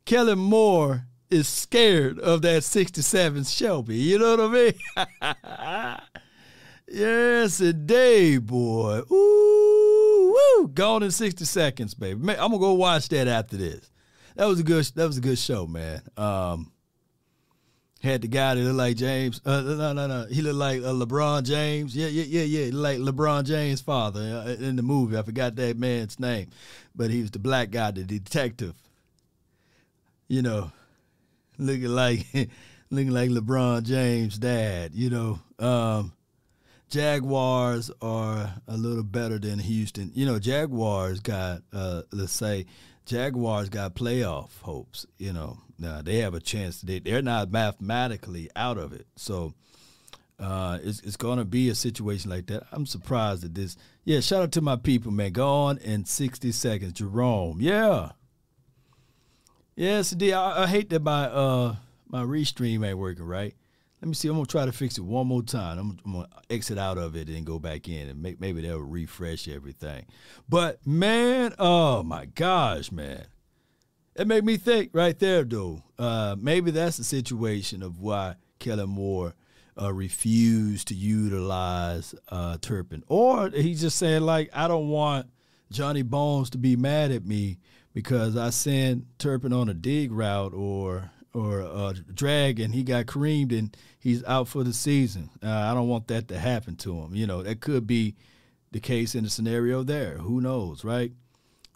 Kellen Moore is scared of that 67 Shelby. You know what I mean? yes, indeed, boy. Ooh, woo. Gone in 60 seconds, baby. I'm gonna go watch that after this. That was a good. That was a good show, man. Um, had the guy that looked like James. Uh, no, no, no. He looked like uh, LeBron James. Yeah, yeah, yeah, yeah. Like LeBron James' father uh, in the movie. I forgot that man's name, but he was the black guy, the detective. You know, looking like looking like LeBron James' dad. You know, um, Jaguars are a little better than Houston. You know, Jaguars got uh, let's say Jaguars got playoff hopes. You know, now they have a chance. They they're not mathematically out of it. So uh, it's it's to be a situation like that. I'm surprised at this. Yeah, shout out to my people, man. Gone in 60 seconds, Jerome. Yeah. Yes, D. I, I hate that my uh my restream ain't working right. Let me see. I'm gonna try to fix it one more time. I'm, I'm gonna exit out of it and go back in, and make, maybe that'll refresh everything. But man, oh my gosh, man, it made me think right there, though. Uh, maybe that's the situation of why Kellen Moore uh, refused to utilize uh, Turpin, or he's just saying like, I don't want Johnny Bones to be mad at me because I sent Turpin on a dig route or or a drag and he got creamed and he's out for the season. Uh, I don't want that to happen to him. You know, that could be the case in the scenario there. Who knows, right?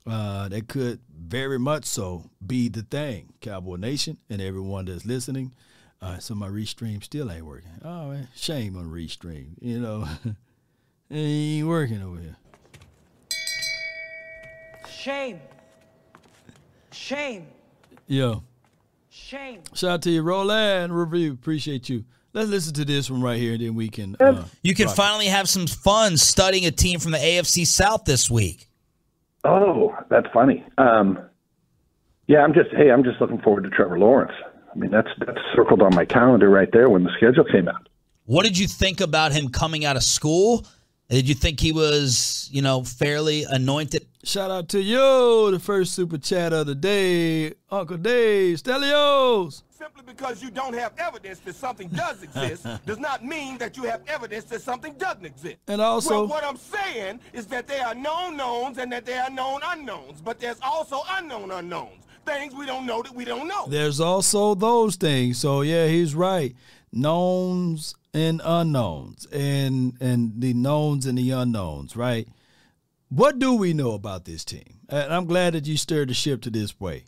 Uh, that could very much so be the thing. Cowboy Nation and everyone that's listening. Uh, so my restream still ain't working. Oh man, shame on restream. You know, it ain't working over here. Shame. Shame. Yeah. Shame. Shout out to you, Roland Review. Appreciate you. Let's listen to this one right here, and then we can. Uh, You can rock. finally have some fun studying a team from the AFC South this week. Oh, that's funny. Um, yeah, I'm just hey, I'm just looking forward to Trevor Lawrence. I mean, that's that's circled on my calendar right there when the schedule came out. What did you think about him coming out of school? Did you think he was, you know, fairly anointed? Shout out to you, the first super chat of the day, Uncle Dave Stelios. Simply because you don't have evidence that something does exist does not mean that you have evidence that something doesn't exist. And also- well, what I'm saying is that there are known knowns and that there are known unknowns, but there's also unknown unknowns. Things we don't know that we don't know. There's also those things. So yeah, he's right. Knowns and unknowns, and and the knowns and the unknowns. Right. What do we know about this team? And I'm glad that you stirred the ship to this way.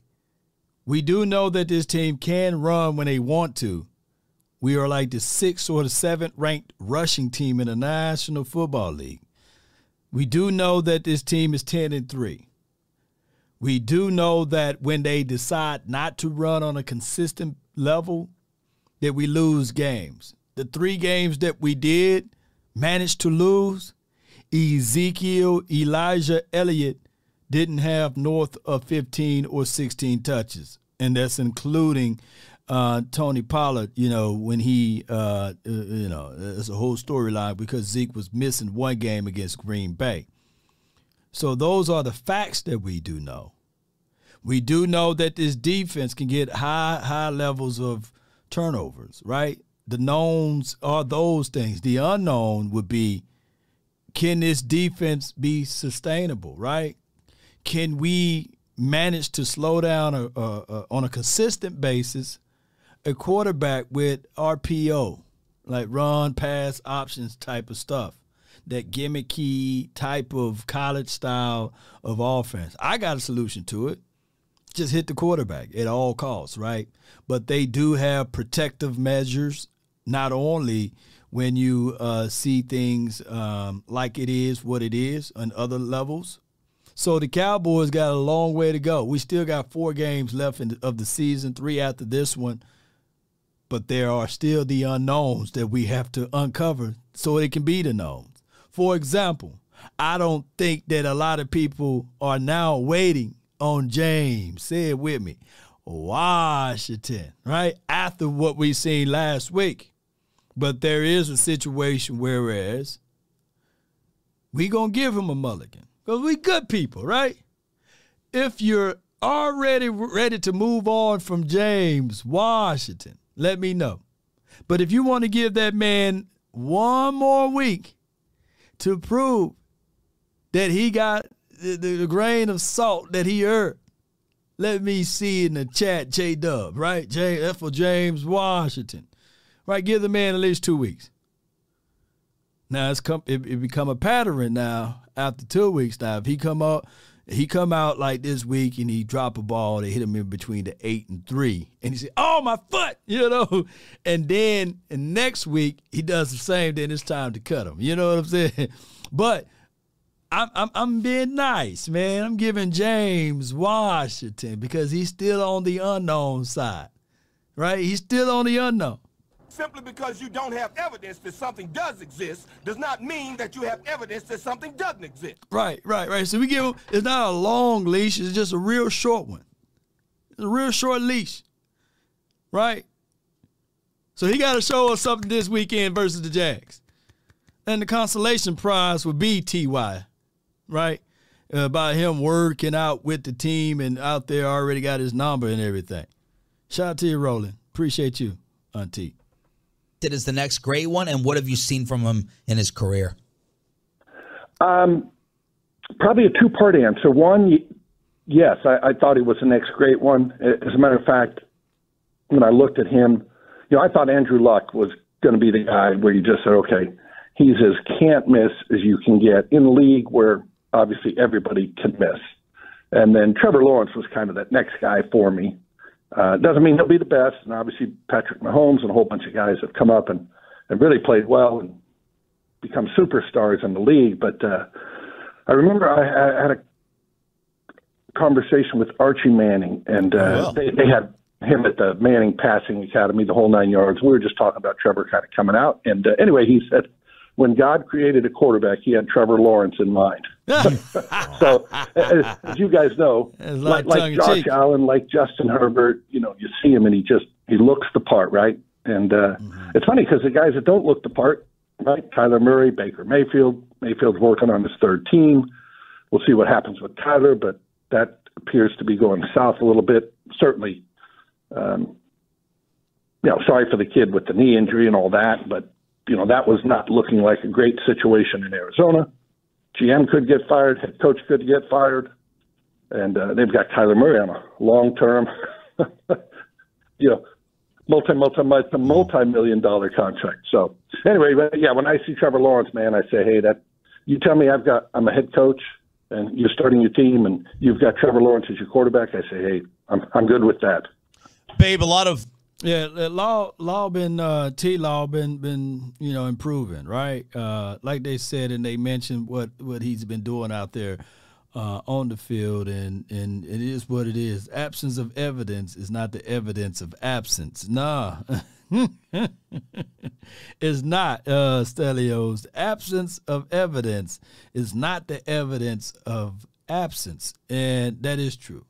We do know that this team can run when they want to. We are like the sixth or the seventh ranked rushing team in the National Football League. We do know that this team is 10 and 3. We do know that when they decide not to run on a consistent level, that we lose games. The three games that we did manage to lose, Ezekiel Elijah Elliott didn't have north of 15 or 16 touches. And that's including uh, Tony Pollard, you know, when he, uh, uh, you know, it's a whole storyline because Zeke was missing one game against Green Bay. So those are the facts that we do know. We do know that this defense can get high high levels of turnovers, right? The knowns are those things. The unknown would be can this defense be sustainable, right? Can we manage to slow down a, a, a, on a consistent basis a quarterback with RPO, like run, pass, options type of stuff? That gimmicky type of college style of offense. I got a solution to it just hit the quarterback at all costs, right? But they do have protective measures, not only when you uh, see things um, like it is what it is on other levels. So the Cowboys got a long way to go. We still got four games left in, of the season, three after this one. But there are still the unknowns that we have to uncover so it can be the knowns. For example, I don't think that a lot of people are now waiting on James. Say it with me. Washington, right? After what we seen last week. But there is a situation whereas we gonna give him a mulligan. Because we good people, right? If you're already ready to move on from James Washington, let me know. But if you want to give that man one more week to prove that he got the, the, the grain of salt that he earned. Let me see in the chat, J Dub, right? J that's for James Washington. Right, give the man at least two weeks. Now it's come it, it become a pattern now after two weeks. Now if he come out he come out like this week and he drop a ball, they hit him in between the eight and three, and he say, "Oh my foot," you know, and then and next week he does the same. Then it's time to cut him. You know what I'm saying? But I'm, I'm, I'm being nice, man. I'm giving James Washington because he's still on the unknown side, right? He's still on the unknown. Simply because you don't have evidence that something does exist does not mean that you have evidence that something doesn't exist. Right, right, right. So we give him, it's not a long leash, it's just a real short one. It's a real short leash, right? So he got to show us something this weekend versus the Jags. And the consolation prize would be T.Y right? Uh, about him working out with the team and out there already got his number and everything. Shout out to you, Roland. Appreciate you, Auntie. It is the next great one, and what have you seen from him in his career? Um, probably a two part answer. One, yes, I, I thought he was the next great one. As a matter of fact, when I looked at him, you know, I thought Andrew Luck was going to be the guy where you just said, okay, he's as can't miss as you can get in a league where obviously everybody can miss. And then Trevor Lawrence was kind of that next guy for me. Uh, doesn't mean he'll be the best, and obviously Patrick Mahomes and a whole bunch of guys have come up and, and really played well and become superstars in the league. But uh, I remember I, I had a conversation with Archie Manning, and uh, oh, wow. they, they had him at the Manning Passing Academy, the whole nine yards. We were just talking about Trevor kind of coming out, and uh, anyway, he said when God created a quarterback, He had Trevor Lawrence in mind. so, as, as, you guys know, like, like Josh. Allen, like Justin Herbert, you know, you see him and he just he looks the part, right? And uh, mm-hmm. it's funny because the guys that don't look the part, right? Kyler Murray, Baker Mayfield. Mayfield's working on his third team. We'll see what happens with Kyler, but that appears to be going south a little bit. Certainly, um, you know, sorry for the kid with the knee injury and all that, but you know, that was not looking like a great situation in Arizona. GM could get fired, head coach could get fired, and uh, they've got Kyler Murray on a long term, you know, multi multi multi multi million dollar contract. So anyway, yeah, when I see Trevor Lawrence, man, I say, hey, that you tell me I've got I'm a head coach and you're starting your team and you've got Trevor Lawrence as your quarterback. I say, hey, I'm I'm good with that. Babe, a lot of yeah, law law been uh, T law been been you know improving right. Uh, like they said, and they mentioned what what he's been doing out there uh, on the field, and and it is what it is. Absence of evidence is not the evidence of absence. Nah. it's not uh Stelios. Absence of evidence is not the evidence of absence. And that is true.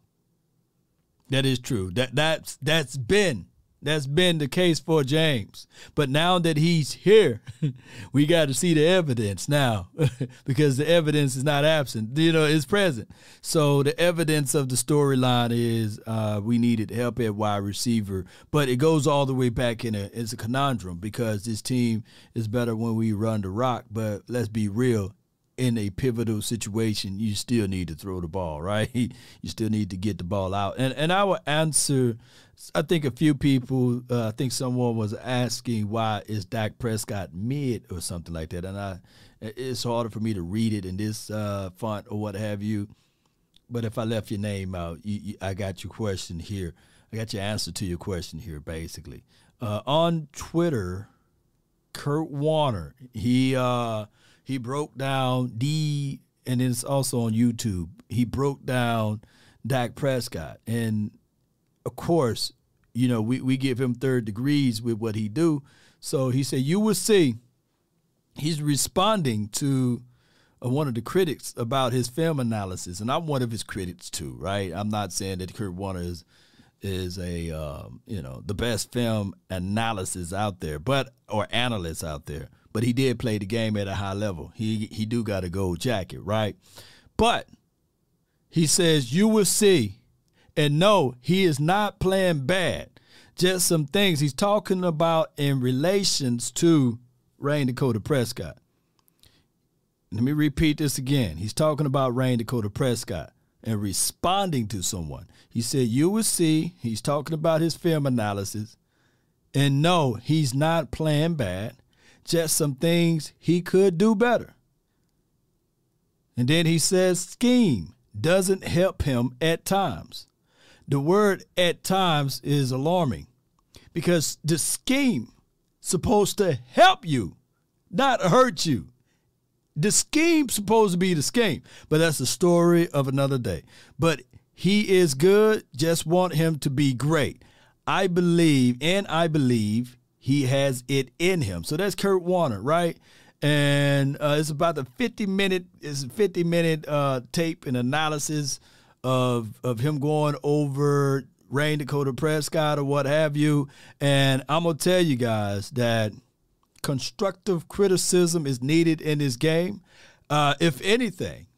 That is true. That that's that's been That's been the case for James. But now that he's here, we got to see the evidence now because the evidence is not absent. You know, it's present. So the evidence of the storyline is uh, we needed help at wide receiver, but it goes all the way back in a it's a conundrum because this team is better when we run the rock. But let's be real, in a pivotal situation, you still need to throw the ball, right? You still need to get the ball out. And and I will answer. I think a few people. Uh, I think someone was asking why is Dak Prescott mid or something like that, and I. It's harder for me to read it in this uh, font or what have you. But if I left your name out, you, you, I got your question here. I got your answer to your question here, basically. Uh, on Twitter, Kurt Warner, he uh, he broke down D, and it's also on YouTube. He broke down Dak Prescott, and of course, you know we we give him third degrees with what he do. So he said, "You will see." He's responding to uh, one of the critics about his film analysis, and I'm one of his critics too, right? I'm not saying that Kurt Warner is is a um, you know the best film analysis out there, but or analyst out there. But he did play the game at a high level. He he do got a gold jacket, right? But he says you will see, and no, he is not playing bad. Just some things he's talking about in relations to Rayne Dakota Prescott. Let me repeat this again. He's talking about Rayne Dakota Prescott and responding to someone. He said, You will see, he's talking about his film analysis. And no, he's not playing bad, just some things he could do better. And then he says, Scheme doesn't help him at times. The word at times is alarming because the scheme supposed to help you, not hurt you. The scheme supposed to be the scheme, but that's the story of another day. But he is good, just want him to be great. I believe, and I believe he has it in him. So that's Kurt Warner, right? And uh, it's about the 50 minute, it's a 50 minute uh, tape and analysis of of him going over Rayne Dakota Prescott or what have you. And I'm gonna tell you guys that constructive criticism is needed in this game. Uh, if anything,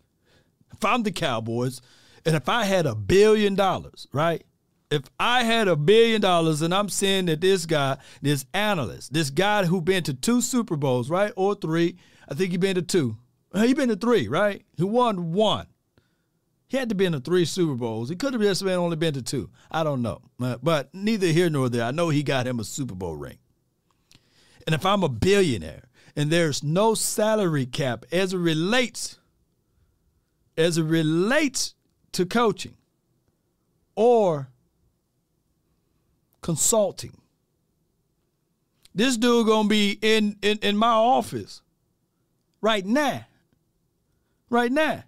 if I'm the Cowboys, and if I had a billion dollars, right? If I had a billion dollars and I'm saying that this guy, this analyst, this guy who been to two Super Bowls, right, or three, I think he been to two. Uh, he been to three, right? He won one. He had to be in the three Super Bowls. He could have just been only been to two. I don't know, uh, but neither here nor there. I know he got him a Super Bowl ring. And if I'm a billionaire and there's no salary cap as it relates, as it relates to coaching or consulting, this dude gonna be in, in, in my office right now. Right now.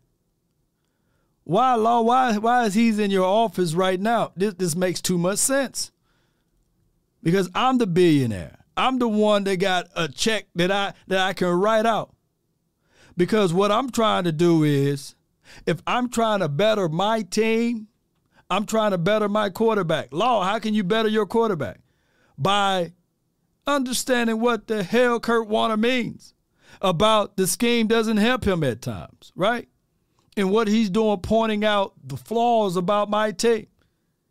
Why, law? Why, why is he's in your office right now? This, this makes too much sense. Because I'm the billionaire. I'm the one that got a check that I that I can write out. Because what I'm trying to do is if I'm trying to better my team, I'm trying to better my quarterback. Law, how can you better your quarterback? By understanding what the hell Kurt Warner means about the scheme doesn't help him at times, right? And what he's doing pointing out the flaws about my team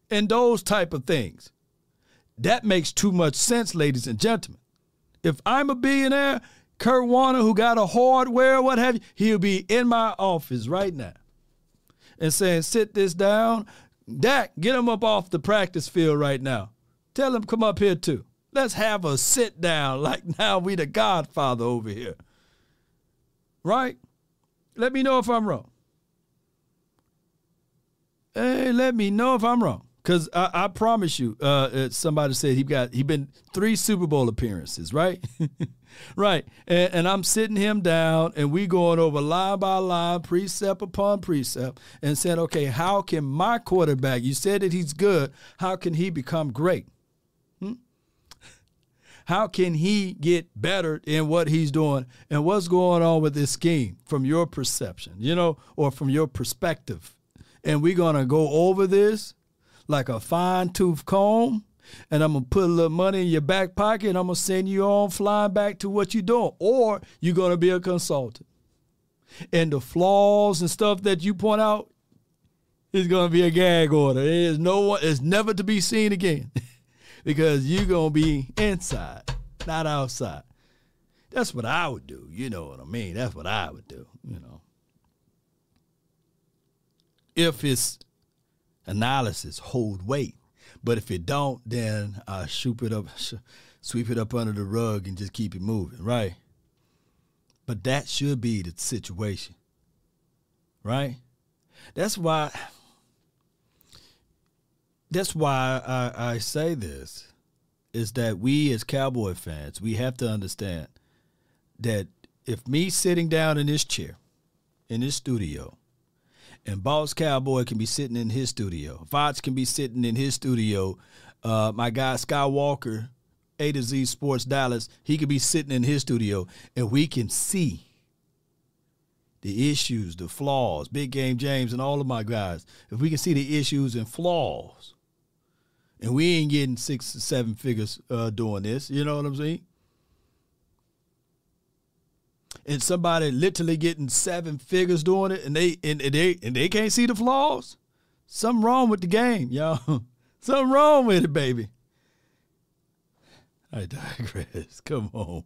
and those type of things. That makes too much sense, ladies and gentlemen. If I'm a billionaire, Kurt Warner, who got a hardware, what have you, he'll be in my office right now and saying, sit this down. Dak, get him up off the practice field right now. Tell him come up here too. Let's have a sit down like now we the godfather over here. Right? Let me know if I'm wrong. Hey, let me know if I'm wrong. Cause I, I promise you, uh, somebody said he got he been three Super Bowl appearances, right? right. And, and, I'm sitting him down, and we going over line by line, precept upon precept, and saying, okay, how can my quarterback? You said that he's good. How can he become great? Hmm? How can he get better in what he's doing, and what's going on with this scheme from your perception, you know, or from your perspective? And we're gonna go over this like a fine tooth comb and I'm gonna put a little money in your back pocket and I'm gonna send you on flying back to what you're doing. Or you're gonna be a consultant. And the flaws and stuff that you point out is gonna be a gag order. Is no one it's never to be seen again. because you're gonna be inside, not outside. That's what I would do. You know what I mean? That's what I would do, you know. If it's analysis hold weight. But if it don't, then uh, I sweep it up, sweep it up under the rug and just keep it moving, right? But that should be the situation, right? That's why. That's why I, I say this is that we as Cowboy fans, we have to understand that if me sitting down in this chair, in this studio, and Boss Cowboy can be sitting in his studio. Fox can be sitting in his studio. Uh, my guy Skywalker, A to Z Sports Dallas, he could be sitting in his studio, and we can see the issues, the flaws. Big Game James and all of my guys. If we can see the issues and flaws, and we ain't getting six seven figures uh, doing this, you know what I'm saying? And somebody literally getting seven figures doing it, and they and they and they can't see the flaws. Something wrong with the game, y'all. Something wrong with it, baby. I digress. Come on.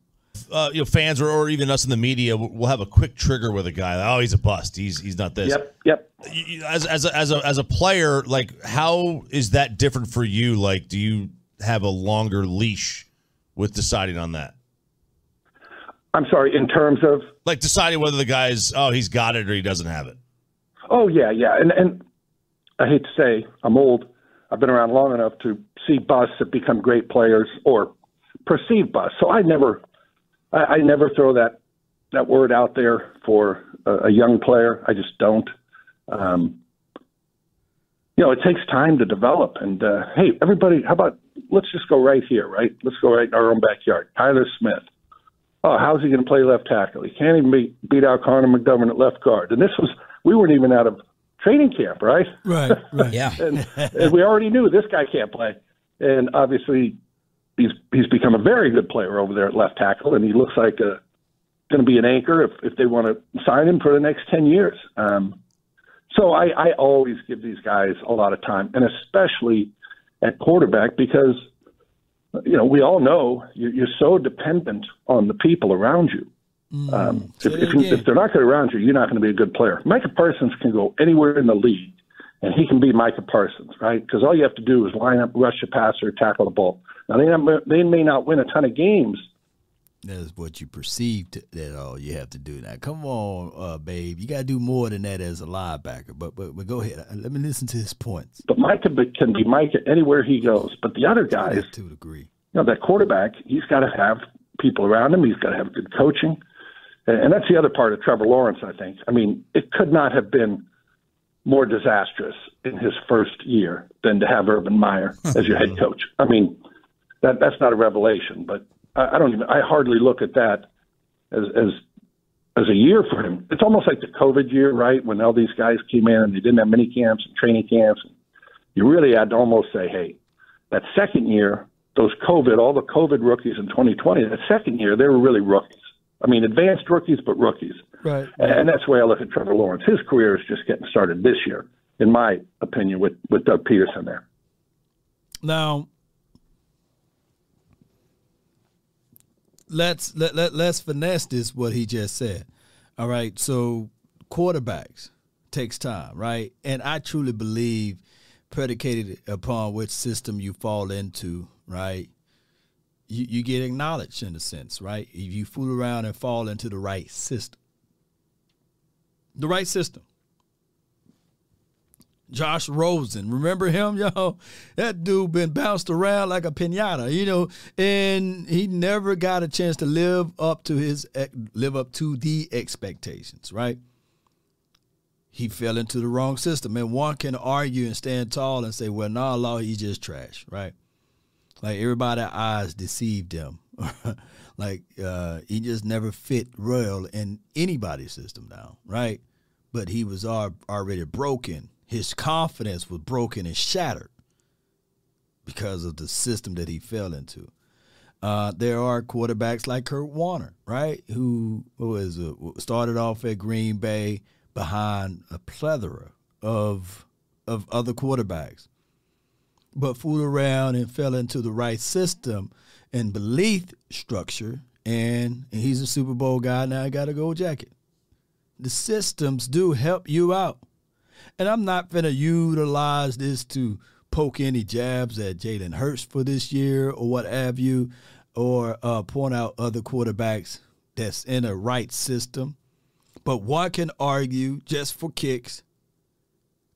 Uh, you know, fans or, or even us in the media will have a quick trigger with a guy. Oh, he's a bust. He's he's not this. Yep. Yep. As as a, as a as a player, like how is that different for you? Like, do you have a longer leash with deciding on that? I'm sorry, in terms of like deciding whether the guy's oh he's got it or he doesn't have it. Oh yeah, yeah, and and I hate to say I'm old. I've been around long enough to see busts that become great players or perceived busts. So I never, I, I never throw that that word out there for a, a young player. I just don't. Um, you know, it takes time to develop. And uh, hey, everybody, how about let's just go right here, right? Let's go right in our own backyard. Tyler Smith oh, how's he going to play left tackle? He can't even beat, beat out Connor McGovern at left guard. And this was, we weren't even out of training camp, right? Right, right. yeah. and, and we already knew this guy can't play. And obviously, he's he's become a very good player over there at left tackle, and he looks like a going to be an anchor if, if they want to sign him for the next 10 years. Um, so I, I always give these guys a lot of time, and especially at quarterback because – you know, we all know you're, you're so dependent on the people around you. Mm, um, if, if, if, they're not good around you, you're not going to be a good player. Micah Parsons can go anywhere in the league, and he can be Micah Parsons, right? Because all you have to do is line up, rush a passer, tackle the ball. Now they not, they may not win a ton of games. That's what you perceived that all you have to do. Now, come on, uh, babe, you got to do more than that as a linebacker. But, but but go ahead. Let me listen to his points. But Micah can be Micah anywhere he goes. But the other guys, to a degree, you know, that quarterback, he's got to have people around him. He's got to have good coaching. And that's the other part of Trevor Lawrence, I think. I mean, it could not have been more disastrous in his first year than to have Urban Meyer as your head coach. I mean, that that's not a revelation, but I, I don't even I hardly look at that as as as a year for him. It's almost like the COVID year, right? When all these guys came in and they didn't have mini camps and training camps. You really had to almost say, hey, that second year those COVID, all the COVID rookies in 2020, that second year, they were really rookies. I mean, advanced rookies, but rookies. Right. And, and that's the way I look at Trevor Lawrence. His career is just getting started this year, in my opinion, with, with Doug Pederson there. Now, let's let, let let's finesse this what he just said. All right. So quarterbacks takes time, right? And I truly believe predicated upon which system you fall into, right? You, you get acknowledged in a sense, right? If you fool around and fall into the right system. The right system. Josh Rosen, remember him, y'all? That dude been bounced around like a pinata, you know, and he never got a chance to live up to his live up to the expectations, right? he fell into the wrong system. And one can argue and stand tall and say, well, nah, law, he just trash, right? Like everybody eyes deceived him. like uh, he just never fit royal in anybody's system now, right? But he was already broken. His confidence was broken and shattered. because of the system that he fell into. Uh, there are quarterbacks like Kurt Warner, right, who is a, started off at Green Bay behind a plethora of of other quarterbacks, but fooled around and fell into the right system and belief structure, and, and he's a Super Bowl guy now. Got a gold jacket. The systems do help you out, and I'm not gonna utilize this to poke any jabs at Jalen Hurts for this year or what have you, or uh, point out other quarterbacks that's in a right system. But one can argue just for kicks.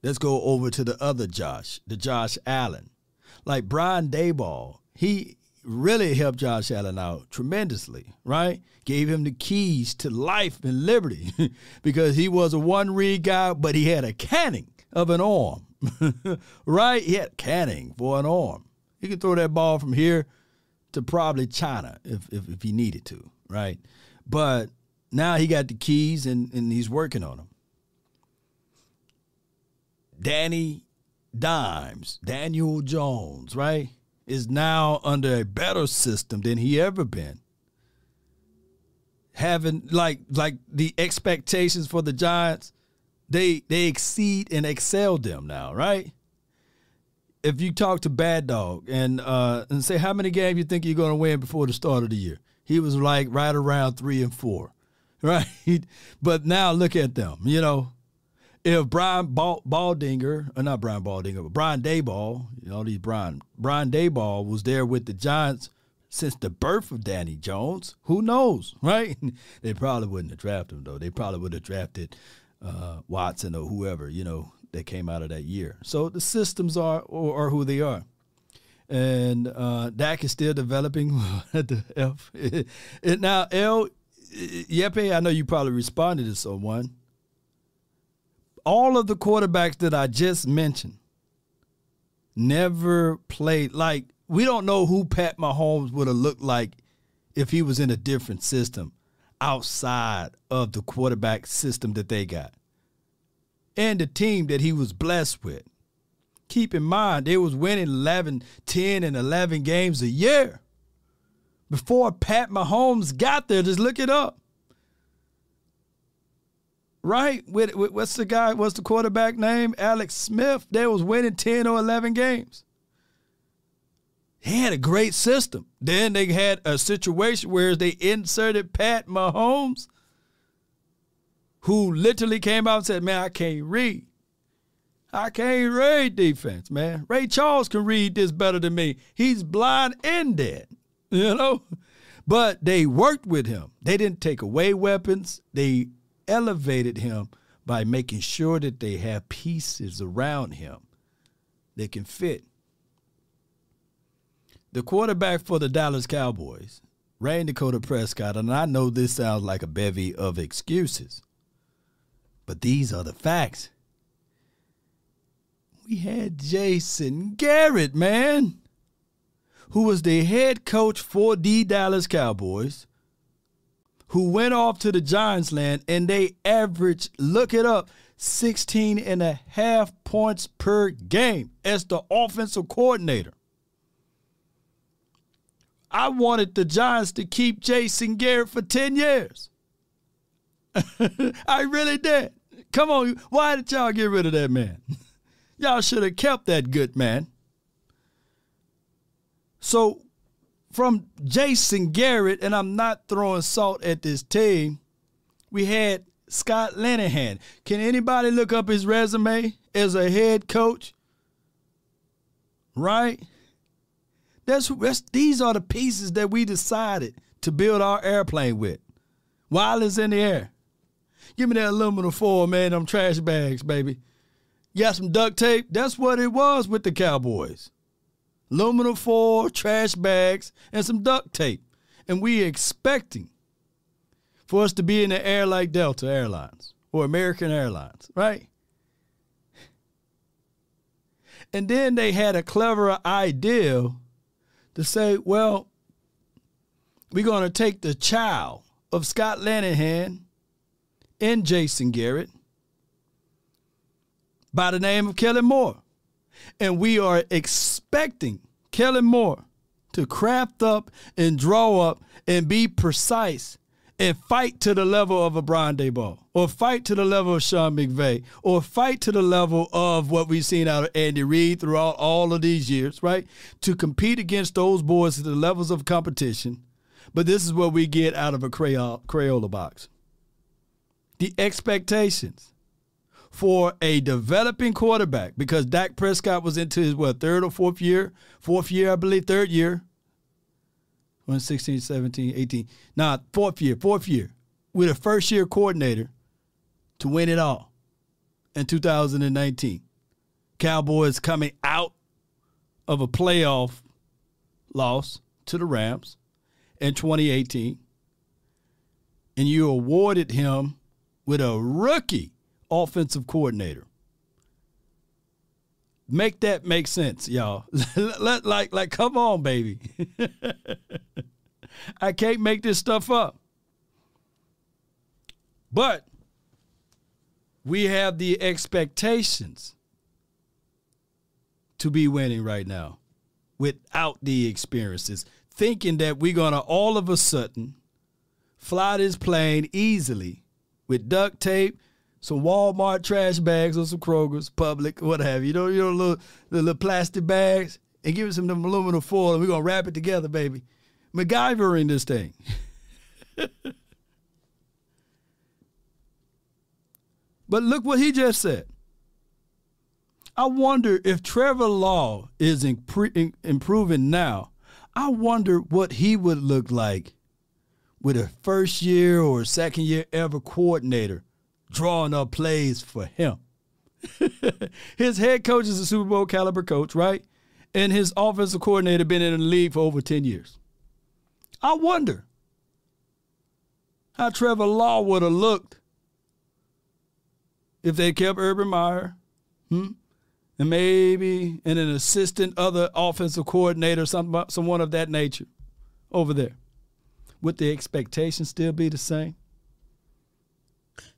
Let's go over to the other Josh, the Josh Allen. Like Brian Daboll, he really helped Josh Allen out tremendously, right? Gave him the keys to life and liberty because he was a one read guy, but he had a canning of an arm, right? He had canning for an arm. He could throw that ball from here to probably China if, if, if he needed to, right? But now he got the keys and, and he's working on them. Danny Dimes, Daniel Jones, right, is now under a better system than he ever been. Having like like the expectations for the Giants, they they exceed and excel them now, right? If you talk to Bad Dog and uh, and say how many games you think you're going to win before the start of the year, he was like right around three and four, right? but now look at them, you know. If Brian Baldinger, or not Brian Baldinger, but Brian Daboll, you know these Brian Brian Daboll was there with the Giants since the birth of Danny Jones. Who knows, right? they probably wouldn't have drafted him though. They probably would have drafted uh, Watson or whoever you know that came out of that year. So the systems are or, who they are. And uh, Dak is still developing at the F. Now, L, Yepe, I know you probably responded to someone all of the quarterbacks that I just mentioned never played like we don't know who Pat Mahomes would have looked like if he was in a different system outside of the quarterback system that they got and the team that he was blessed with. Keep in mind, they was winning 11, 10, and 11 games a year. Before Pat Mahomes got there, just look it up right? With, with, what's the guy? What's the quarterback name? Alex Smith. They was winning ten or eleven games. He had a great system. Then they had a situation where they inserted Pat Mahomes, who literally came out and said, "Man, I can't read. I can't read defense, man. Ray Charles can read this better than me. He's blind and dead, you know." But they worked with him. They didn't take away weapons. They elevated him by making sure that they have pieces around him that can fit. The quarterback for the Dallas Cowboys, Rayne Dakota Prescott, and I know this sounds like a bevy of excuses, but these are the facts. We had Jason Garrett, man, who was the head coach for the Dallas Cowboys who went off to the Giants land and they averaged, look it up, 16 and a half points per game as the offensive coordinator. I wanted the Giants to keep Jason Garrett for 10 years. I really did. Come on, why did y'all get rid of that man? y'all should have kept that good man. So from Jason Garrett, and I'm not throwing salt at this team, we had Scott Linehan. Can anybody look up his resume as a head coach? Right? That's, that's these are the pieces that we decided to build our airplane with. While it's in the air. Give me that aluminum foil, man, them trash bags, baby. Got some duct tape? That's what it was with the Cowboys aluminum foil, trash bags, and some duct tape. And we expecting for us to be in the air like Delta Airlines or American Airlines, right? And then they had a clever idea to say, well, we're going to take the child of Scott Linehan and Jason Garrett by the name of Kellen Moore. And we are expecting Kellen Moore to craft up and draw up and be precise and fight to the level of a Brian Daboll or fight to the level of Sean McVay or fight to the level of what we've seen out of Andy Reid throughout all of these years, right? To compete against those boys at the levels of competition. But this is what we get out of a Crayola box. The expectations for a developing quarterback because Dak Prescott was into his what third or fourth year, fourth year I believe, third year. 16, 17, 18. Nah, fourth year, fourth year. With a first year coordinator to win it all in 2019. Cowboys coming out of a playoff loss to the Rams in 2018. And you awarded him with a rookie offensive coordinator. Make that make sense, y'all. Let like like come on, baby. I can't make this stuff up. But we have the expectations to be winning right now without the experiences, thinking that we're going to all of a sudden fly this plane easily with duct tape, some Walmart trash bags or some Kroger's, Publix, what have you. You know, you know, little, the little plastic bags, and give us some of the aluminum foil, and we're gonna wrap it together, baby. MacGyvering this thing. but look what he just said. I wonder if Trevor Law is impre- improving now. I wonder what he would look like with a first year or second year ever coordinator drawing up plays for him. his head coach is a Super Bowl caliber coach, right? And his offensive coordinator been in the league for over 10 years. I wonder how Trevor Law would have looked if they kept Urban Meyer, hmm? and maybe and an assistant other offensive coordinator, some, someone of that nature over there. Would the expectation still be the same?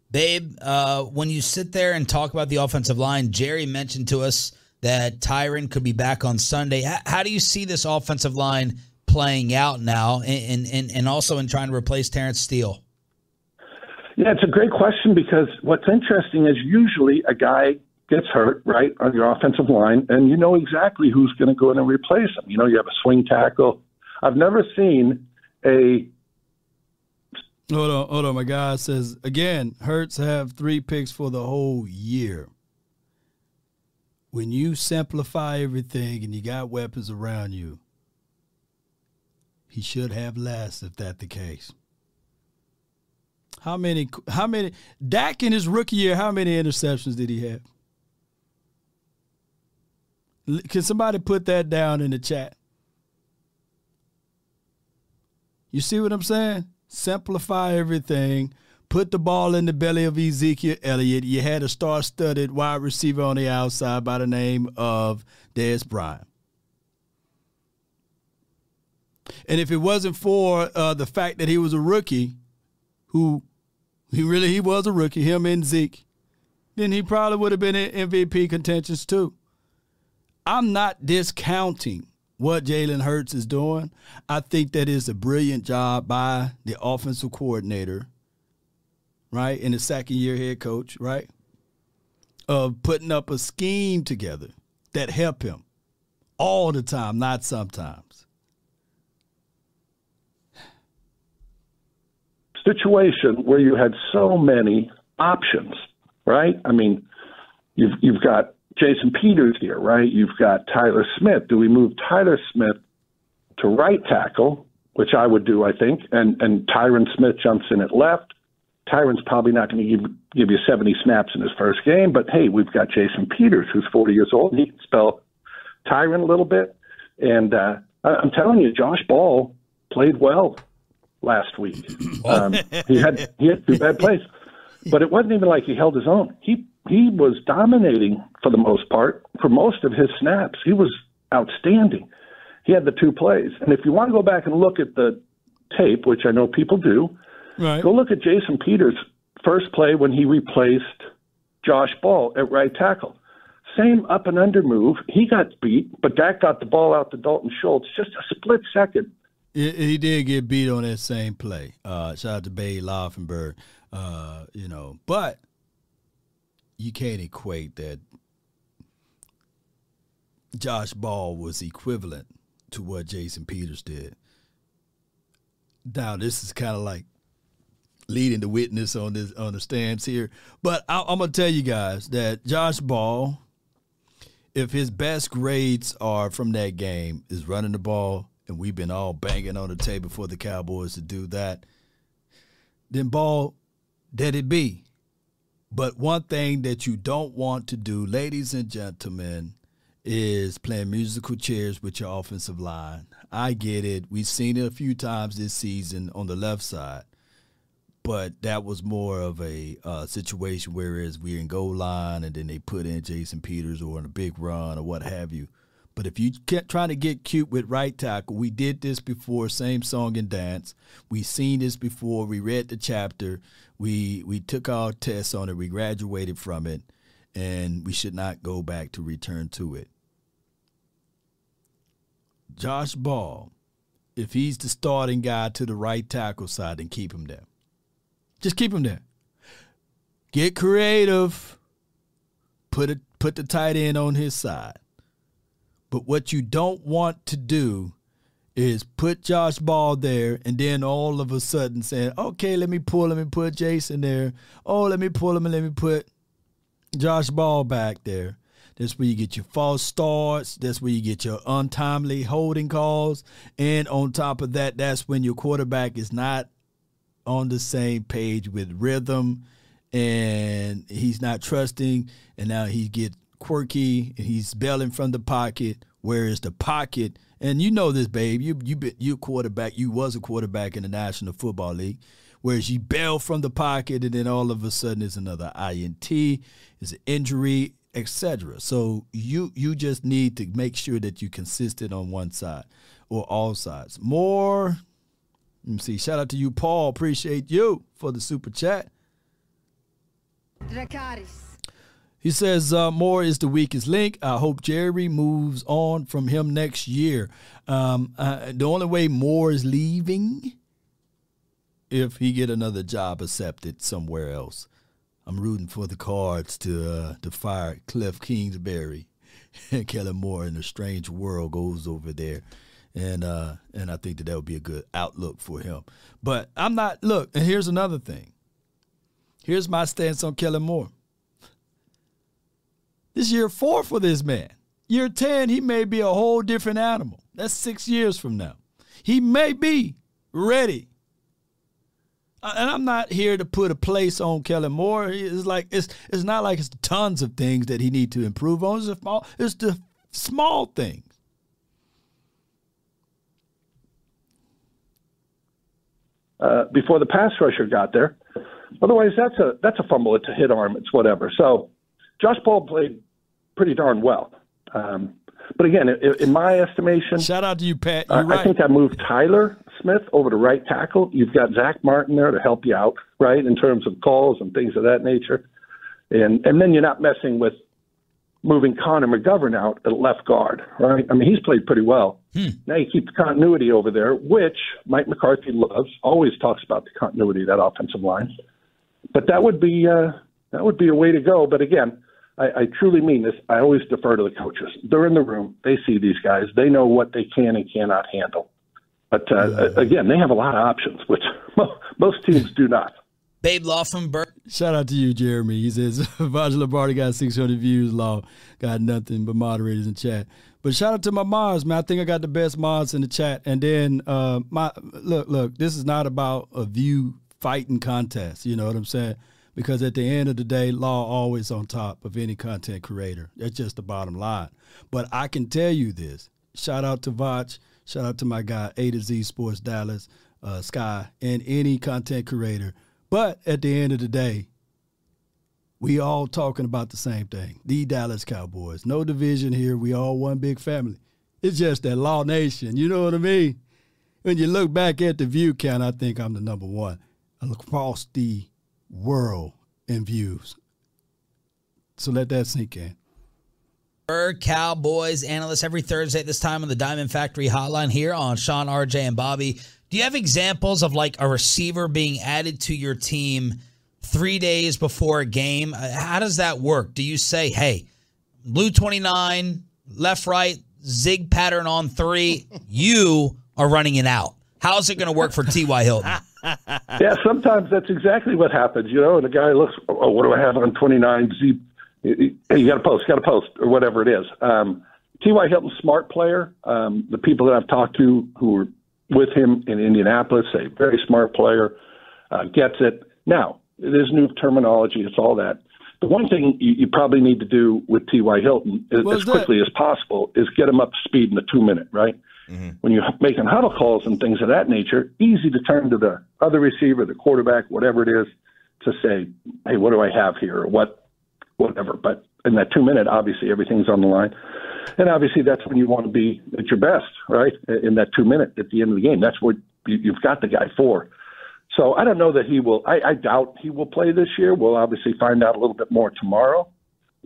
Babe, uh, when you sit there and talk about the offensive line, Jerry mentioned to us that Tyron could be back on Sunday. How, how do you see this offensive line playing out now and, and, and also in trying to replace Terence Steele? Yeah, it's a great question because what's interesting is usually a guy gets hurt, right, on your offensive line, and you know exactly who's going to go in and replace him. You know, you have a swing tackle. I've never seen a Hold on, hold on. My guy says again, Hurts have three picks for the whole year. When you simplify everything and you got weapons around you, he should have less if that the case. How many how many Dak in his rookie year, how many interceptions did he have? Can somebody put that down in the chat? You see what I'm saying? Simplify everything, put the ball in the belly of Ezekiel Elliott. You had a star studded wide receiver on the outside by the name of Dez Bryant. And if it wasn't for uh, the fact that he was a rookie, who he really he was a rookie, him and Zeke, then he probably would have been in MVP contentions too. I'm not discounting what Jalen Hurts is doing, I think that is a brilliant job by the offensive coordinator, right? And the second year head coach, right? Of putting up a scheme together that help him all the time, not sometimes. Situation where you had so many options, right? I mean, you've you've got Jason Peters here, right? You've got Tyler Smith. Do we move Tyler Smith to right tackle, which I would do, I think, and and Tyron Smith jumps in at left. Tyron's probably not going to give give you 70 snaps in his first game, but hey, we've got Jason Peters, who's 40 years old, and he can spell Tyron a little bit. And uh, I'm telling you, Josh Ball played well last week. Um, he had he had two bad plays, but it wasn't even like he held his own. He he was dominating for the most part for most of his snaps. He was outstanding. He had the two plays. And if you want to go back and look at the tape, which I know people do, right. go look at Jason Peters' first play when he replaced Josh Ball at right tackle. same up and under move. He got beat, but Dak got the ball out to Dalton Schultz just a split second. He, he did get beat on that same play. Uh, shout out to Babe Laufenberg. Uh, you know, but you can't equate that Josh Ball was equivalent to what Jason Peters did. Now this is kind of like leading the witness on this on the stands here, but I, I'm gonna tell you guys that Josh Ball, if his best grades are from that game, is running the ball, and we've been all banging on the table for the Cowboys to do that, then Ball, let it be. But one thing that you don't want to do, ladies and gentlemen, is playing musical chairs with your offensive line. I get it. We've seen it a few times this season on the left side, but that was more of a uh, situation whereas we're in goal line and then they put in Jason Peters or in a big run or what have you. But if you kept trying to get cute with right tackle, we did this before, same song and dance. We seen this before. We read the chapter. We we took our tests on it. We graduated from it, and we should not go back to return to it. Josh Ball, if he's the starting guy to the right tackle side, then keep him there. Just keep him there. Get creative. Put it put the tight end on his side. But what you don't want to do is put Josh Ball there and then all of a sudden saying, okay, let me pull him and put Jason there. Oh, let me pull him and let me put Josh Ball back there. That's where you get your false starts. That's where you get your untimely holding calls. And on top of that, that's when your quarterback is not on the same page with rhythm and he's not trusting. And now he get quirky and he's bailing from the pocket. Whereas the pocket, and you know this, babe, you you been you quarterback, you was a quarterback in the National Football League. Whereas you bail from the pocket and then all of a sudden it's another INT, it's an injury, etc. So you you just need to make sure that you consistent on one side or all sides. More. Let me see. Shout out to you, Paul. Appreciate you for the super chat. Dracaris. He says uh, Moore is the weakest link. I hope Jerry moves on from him next year. Um, uh, the only way Moore is leaving if he get another job accepted somewhere else. I'm rooting for the Cards to uh, to fire Cliff Kingsbury. And Kellen Moore in a strange world goes over there, and uh, and I think that that would be a good outlook for him. But I'm not. Look, and here's another thing. Here's my stance on Kellen Moore. This year four for this man. Year 10, he may be a whole different animal. That's six years from now. He may be ready. And I'm not here to put a place on Kellen Moore. It's like it's it's not like it's tons of things that he need to improve on. It's, small, it's the small things. uh, before the pass rusher got there. Otherwise, that's a that's a fumble. It's a hit arm. It's whatever. So, Josh Ball played pretty darn well. Um, but again, in, in my estimation, shout out to you, Pat. Uh, I think I moved Tyler Smith over to right tackle. You've got Zach Martin there to help you out, right, in terms of calls and things of that nature. And and then you're not messing with moving Connor McGovern out at left guard, right? I mean, he's played pretty well. Now you keep the continuity over there, which Mike McCarthy loves. Always talks about the continuity of that offensive line. But that would be uh, that would be a way to go. But again, I, I truly mean this. I always defer to the coaches. They're in the room. They see these guys. They know what they can and cannot handle. But uh, again, they have a lot of options, which most teams do not. Babe Law from Laufenberg. Shout out to you, Jeremy. He says Vaj Lombardi got 600 views. Law got nothing but moderators in chat. But shout out to my mods, man. I think I got the best mods in the chat. And then uh, my look, look. This is not about a view fighting contest. You know what I'm saying? Because at the end of the day, law always on top of any content creator. That's just the bottom line. But I can tell you this. Shout out to Vach. Shout out to my guy A to Z Sports Dallas, uh, Sky, and any content creator. But at the end of the day, we all talking about the same thing. The Dallas Cowboys. No division here. We all one big family. It's just that Law Nation. You know what I mean? When you look back at the view count, I think I'm the number one across the world in views. So let that sink in. Cowboys analyst every Thursday at this time on the Diamond Factory Hotline here on Shan, RJ, and Bobby. Do you have examples of like a receiver being added to your team three days before a game? Uh, How does that work? Do you say, hey, blue 29, left, right, zig pattern on three, you are running it out? How's it going to work for T.Y. Hilton? yeah, sometimes that's exactly what happens, you know. And the guy looks, oh, what do I have on 29? Z, hey, you got to post, got to post, or whatever it is. Um, T.Y. Hilton, smart player. Um, the people that I've talked to who were with him in Indianapolis say very smart player, uh, gets it. Now, it is new terminology, it's all that. The one thing you, you probably need to do with T.Y. Hilton as that? quickly as possible is get him up to speed in the two minute, right? When you're making huddle calls and things of that nature, easy to turn to the other receiver, the quarterback, whatever it is, to say, "Hey, what do I have here?" or what, whatever. But in that two minute, obviously everything's on the line, and obviously that's when you want to be at your best, right? In that two minute at the end of the game, that's what you, you've got the guy for. So I don't know that he will. I, I doubt he will play this year. We'll obviously find out a little bit more tomorrow.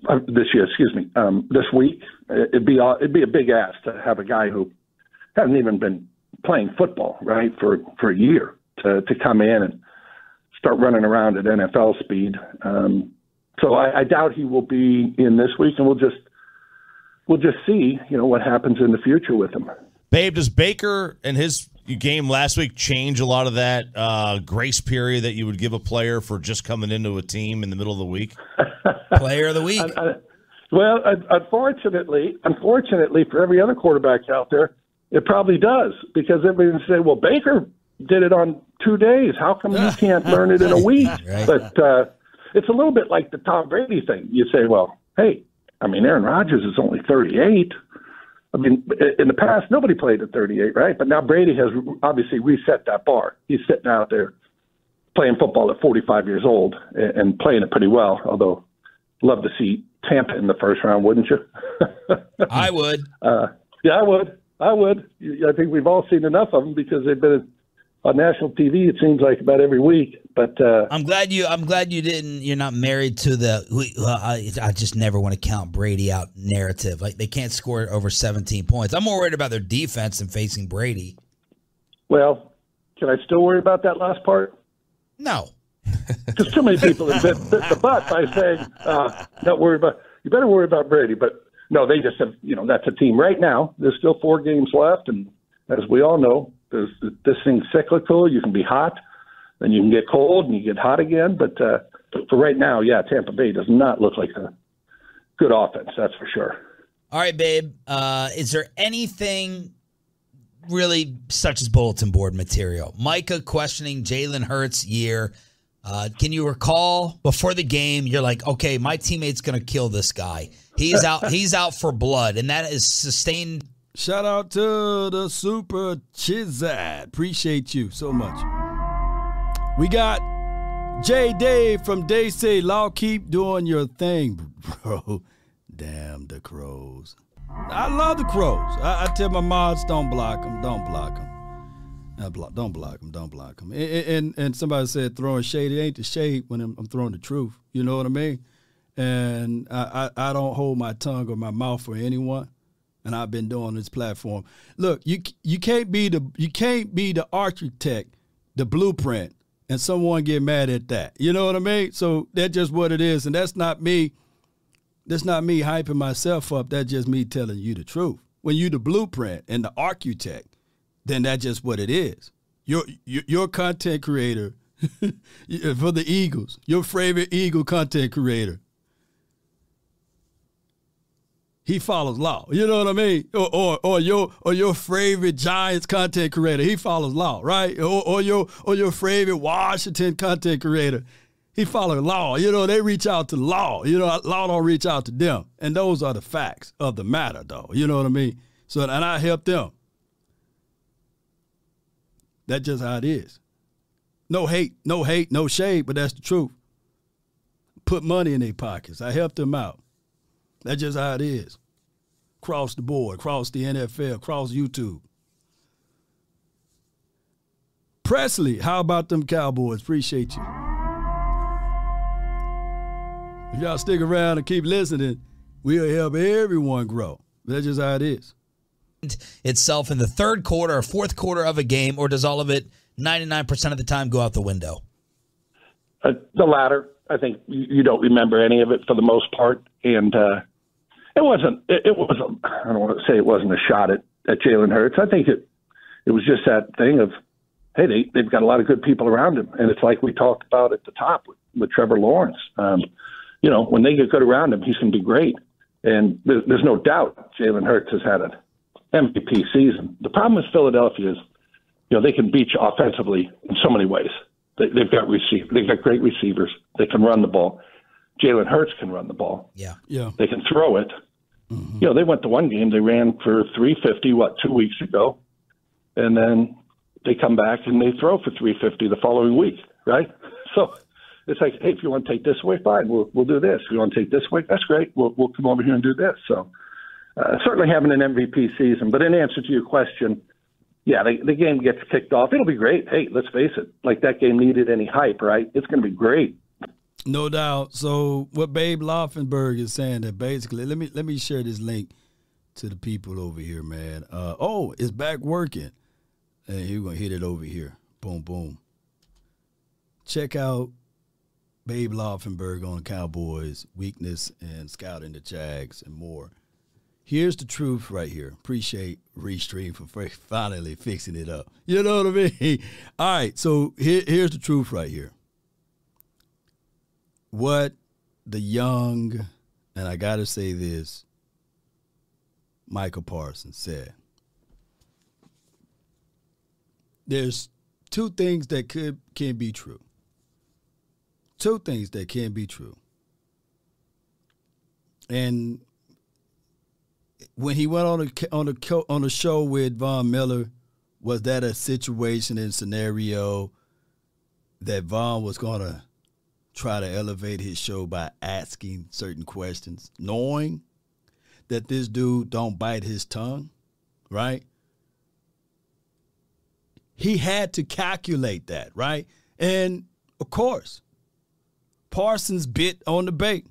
Uh, this year, excuse me. Um, this week, it'd be a- it'd be a big ask to have a guy who hasn't even been playing football right for for a year to to come in and start running around at NFL speed. Um, so I, I doubt he will be in this week, and we'll just we'll just see you know what happens in the future with him. Babe, does Baker and his game last week change a lot of that uh, grace period that you would give a player for just coming into a team in the middle of the week? Player of the week. Well, unfortunately, unfortunately for every other quarterback out there, it probably does because everybody say, "Well, Baker did it on two days. How come you can't learn it in a week?" But uh, it's a little bit like the Tom Brady thing. You say, "Well, hey, I mean, Aaron Rodgers is only 38." I mean, in the past, nobody played at 38, right? But now Brady has obviously reset that bar. He's sitting out there playing football at 45 years old and, and playing it pretty well. Although, love to see Tampa in the first round, wouldn't you? I would. Uh, yeah, I would. I would. I think we've all seen enough of them because they've been on national TV. It seems like about every week. But uh, I'm glad you. I'm glad you didn't. You're not married to the. we- Uh, I, I just never want to count Brady out narrative. Like they can't score over 17 points. I'm more worried about their defense than facing Brady. well, can I still worry about that last part? No. Because too many people have bit, bit the butt by saying, uh, "Don't worry about." You better worry about Brady. But no, they just have. You know, that's a team right now. There's still four games left, and as we all know, there's this thing's cyclical. You can be hot, then you can get cold, and you get hot again. But uh, for right now, yeah, Tampa Bay does not look like a good offense. That's for sure. All right, babe. Uh, is there anything really such as bulletin board material? Micah questioning Jalen Hurts' year. Uh, can you recall before the game? You're like, okay, my teammate's gonna kill this guy. He's out. He's out for blood, and that is sustained. Shout out to the Super Chizad. Appreciate you so much. We got J Dave from Day Say Law. Keep doing your thing, bro. Damn the crows. I love the crows. I, I tell my mods, don't block them, don't block them. Block, don't block them, don't block them. And, and and somebody said throwing shade. It ain't the shade when I'm, I'm throwing the truth. You know what I mean? And I, I, I don't hold my tongue or my mouth for anyone. And I've been doing this platform. Look, you you can't be the you can't be the architect, the blueprint, and someone get mad at that. You know what I mean? So that's just what it is, and that's not me. That's not me hyping myself up. That's just me telling you the truth. When you the blueprint and the architect, then that's just what it is. Your your, your content creator for the Eagles, your favorite Eagle content creator. He follows law. You know what I mean? Or, or or your or your favorite Giants content creator. He follows law, right? Or, or your or your favorite Washington content creator. He follows law. You know, they reach out to law. You know, law don't reach out to them. And those are the facts of the matter, though. You know what I mean? So and I help them. That's just how it is. No hate, no hate, no shade, but that's the truth. Put money in their pockets. I help them out. That's just how it is. Cross the board, across the NFL, across YouTube. Presley, how about them Cowboys? Appreciate you. If y'all stick around and keep listening, We'll help everyone grow. That's just how it is. Itself in the third quarter or fourth quarter of a game, or does all of it 99% of the time go out the window? Uh, the latter. I think you, you don't remember any of it for the most part, and uh, it wasn't. It, it was. I don't want to say it wasn't a shot at, at Jalen Hurts. I think it. It was just that thing of, hey, they they've got a lot of good people around him, and it's like we talked about at the top with, with Trevor Lawrence. Um, you know, when they get good around him, he's going to be great, and there, there's no doubt Jalen Hurts has had an MVP season. The problem with Philadelphia is, you know, they can beat you offensively in so many ways. They, they've got receive, they've got great receivers. They can run the ball. Jalen Hurts can run the ball. Yeah, yeah. They can throw it. You know, they went to one game. They ran for 350 what two weeks ago, and then they come back and they throw for 350 the following week, right? So it's like, hey, if you want to take this away, fine, we'll we'll do this. If you want to take this away, that's great. We'll we'll come over here and do this. So uh, certainly having an MVP season. But in answer to your question, yeah, the, the game gets kicked off. It'll be great. Hey, let's face it. Like that game needed any hype, right? It's going to be great. No doubt. So what Babe Laufenberg is saying that basically, let me let me share this link to the people over here, man. Uh, oh, it's back working, and you're gonna hit it over here. Boom, boom. Check out Babe Laufenberg on Cowboys weakness and scouting the Jags and more. Here's the truth right here. Appreciate Restream for finally fixing it up. You know what I mean? All right, so here, here's the truth right here. What the young, and I got to say this, Michael Parsons said. There's two things that could can be true. Two things that can be true. And when he went on a on a on a show with Von Miller, was that a situation and scenario that Von was to try to elevate his show by asking certain questions, knowing that this dude don't bite his tongue, right? He had to calculate that, right? And of course, Parsons bit on the bait.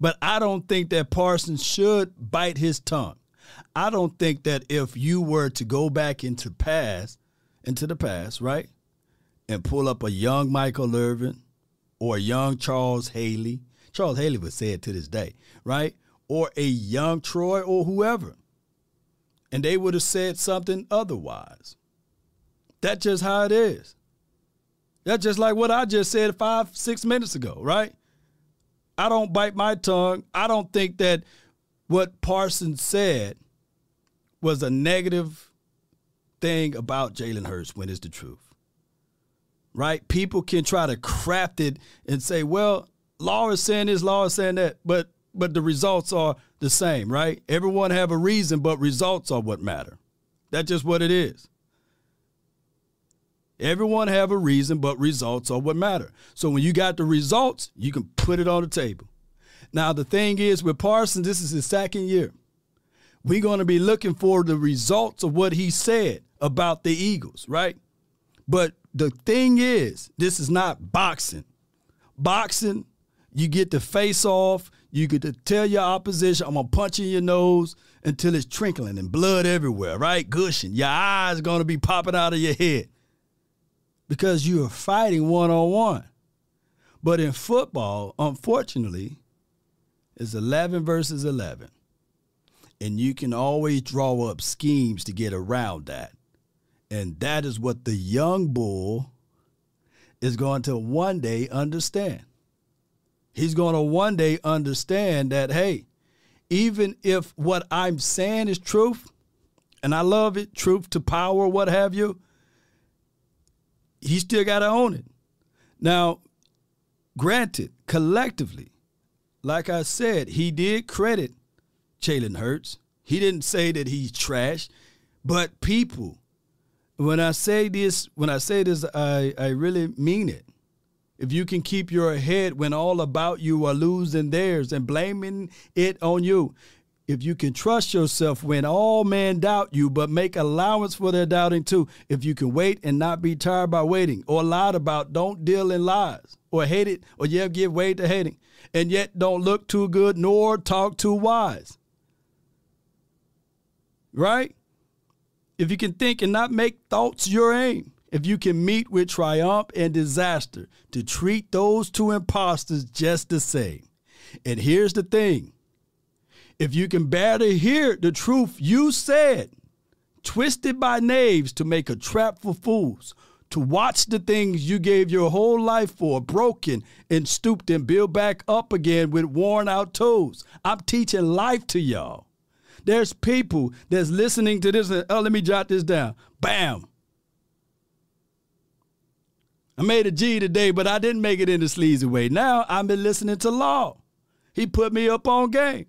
But I don't think that Parsons should bite his tongue. I don't think that if you were to go back into past, into the past, right, and pull up a young Michael Irvin or a young Charles Haley, Charles Haley would say it to this day, right, or a young Troy or whoever, and they would have said something otherwise. That's just how it is. That's just like what I just said five, six minutes ago, right? I don't bite my tongue. I don't think that what Parsons said was a negative thing about Jalen Hurts when it's the truth. Right? People can try to craft it and say, well, law is saying this, law is saying that, but but the results are the same, right? Everyone have a reason, but results are what matter. That's just what it is. Everyone have a reason, but results are what matter. So when you got the results, you can put it on the table. Now the thing is with Parsons, this is his second year. We're going to be looking for the results of what he said about the Eagles, right? But the thing is, this is not boxing. Boxing, you get to face off, you get to tell your opposition, I'm gonna punch in your nose until it's trickling and blood everywhere, right? Gushing. Your eyes gonna be popping out of your head because you are fighting one on one. But in football, unfortunately, it's 11 versus 11. And you can always draw up schemes to get around that. And that is what the young bull is going to one day understand. He's going to one day understand that, hey, even if what I'm saying is truth, and I love it, truth to power, what have you, he still got to own it. Now, granted, collectively, like I said, he did credit Jalen Hurts. He didn't say that he's trash, but people, when I say this, when I say this, I, I really mean it. If you can keep your head when all about you are losing theirs and blaming it on you, if you can trust yourself when all men doubt you, but make allowance for their doubting too, if you can wait and not be tired by waiting or lied about, don't deal in lies. or hate it or ever give way to hating and yet don't look too good nor talk too wise. Right? If you can think and not make thoughts your aim, if you can meet with triumph and disaster to treat those two impostors just the same. And here's the thing if you can bear to hear the truth you said, twisted by knaves to make a trap for fools, to watch the things you gave your whole life for broken and stooped and built back up again with worn out toes. I'm teaching life to y'all. There's people that's listening to this. And, oh, let me jot this down. Bam. I made a G today, but I didn't make it in the sleazy way. Now I've been listening to Law. He put me up on game.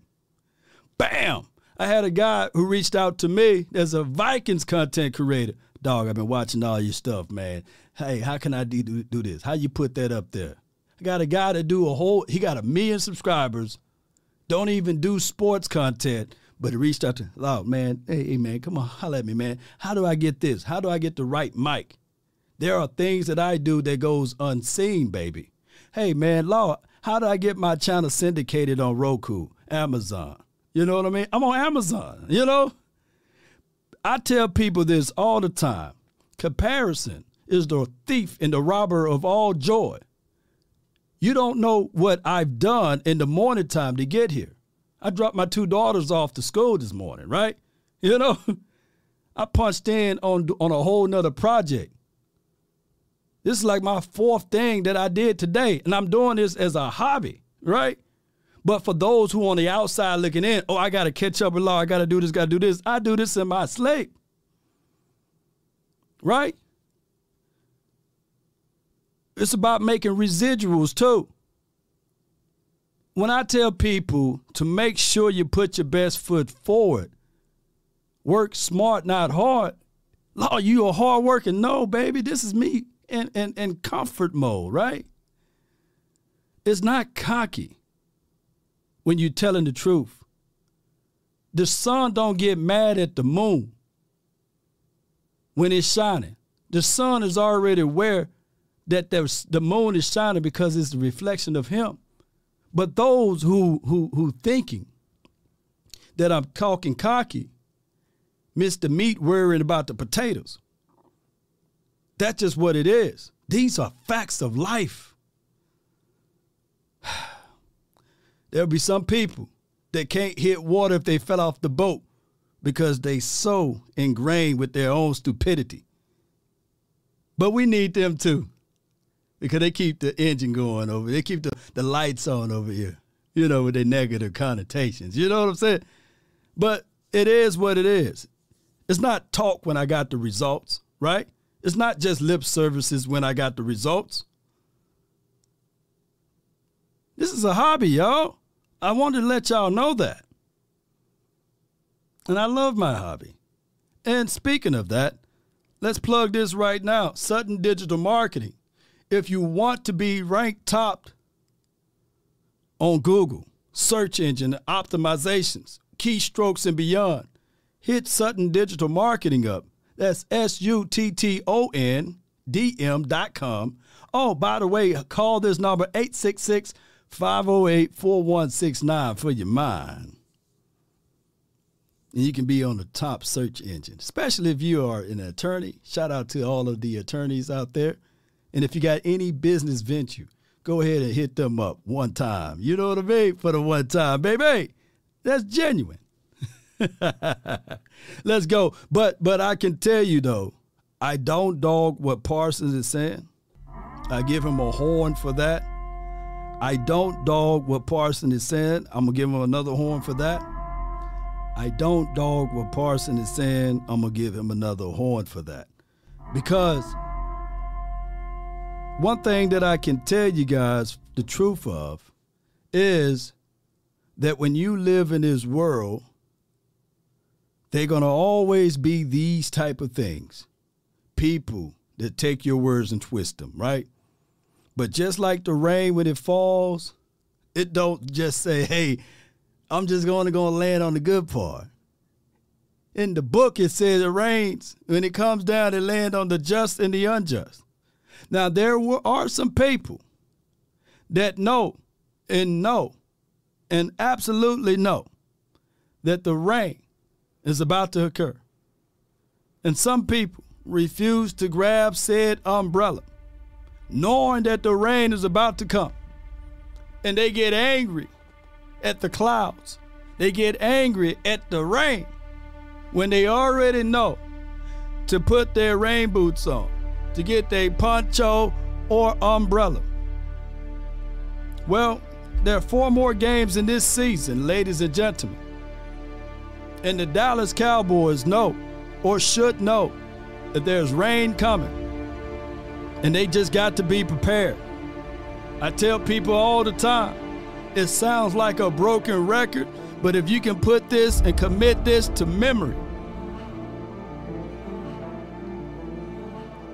Bam. I had a guy who reached out to me as a Vikings content creator. Dog, I've been watching all your stuff, man. Hey, how can I do, do this? How you put that up there? I got a guy to do a whole, he got a million subscribers, don't even do sports content, but it reached out to, oh, man, hey, man, come on, holla at me, man. How do I get this? How do I get the right mic? There are things that I do that goes unseen, baby. Hey, man, Law, how do I get my channel syndicated on Roku, Amazon? You know what I mean? I'm on Amazon, you know? I tell people this all the time. Comparison is the thief and the robber of all joy. You don't know what I've done in the morning time to get here. I dropped my two daughters off to school this morning, right? You know, I punched in on on a whole nother project. This is like my fourth thing that I did today, and I'm doing this as a hobby, right? But for those who on the outside looking in, oh, I got to catch up with law. I got to do this, got to do this. I do this in my sleep. Right? It's about making residuals too. When I tell people to make sure you put your best foot forward, work smart, not hard. Law, you are hard working. No, baby, this is me in, in, in comfort mode, right? It's not cocky when you're telling the truth. The sun don't get mad at the moon when it's shining. The sun is already aware that the moon is shining because it's the reflection of him. But those who who who thinking that I'm talking cocky miss the meat worrying about the potatoes. That's just what it is. These are facts of life. There'll be some people that can't hit water if they fell off the boat because they so ingrained with their own stupidity. But we need them too because they keep the engine going over. They keep the, the lights on over here, you know, with their negative connotations. You know what I'm saying? But it is what it is. It's not talk when I got the results, right? It's not just lip services when I got the results. This is a hobby, y'all. I wanted to let y'all know that. And I love my hobby. And speaking of that, let's plug this right now Sutton Digital Marketing. If you want to be ranked top on Google, search engine optimizations, keystrokes, and beyond, hit Sutton Digital Marketing up. That's S U T T O N D M dot com. Oh, by the way, call this number 866 508 4169 for your mind. And you can be on the top search engine, especially if you are an attorney. Shout out to all of the attorneys out there. And if you got any business venture, go ahead and hit them up one time. You know what I mean? For the one time, baby. That's genuine. Let's go. But but I can tell you though, I don't dog what Parsons is saying. I give him a horn for that. I don't dog what Parsons is saying. I'm gonna give him another horn for that. I don't dog what Parsons is saying. I'm gonna give him another horn for that. Because one thing that I can tell you guys the truth of is that when you live in this world, they're going to always be these type of things. People that take your words and twist them, right? But just like the rain when it falls, it don't just say, "Hey, I'm just going to go and land on the good part." In the book, it says it rains. When it comes down, it land on the just and the unjust. Now there were, are some people that know and know and absolutely know that the rain is about to occur. And some people refuse to grab said umbrella, knowing that the rain is about to come. And they get angry at the clouds. They get angry at the rain when they already know to put their rain boots on, to get their poncho or umbrella. Well, there are four more games in this season, ladies and gentlemen. And the Dallas Cowboys know or should know that there's rain coming. And they just got to be prepared. I tell people all the time, it sounds like a broken record, but if you can put this and commit this to memory,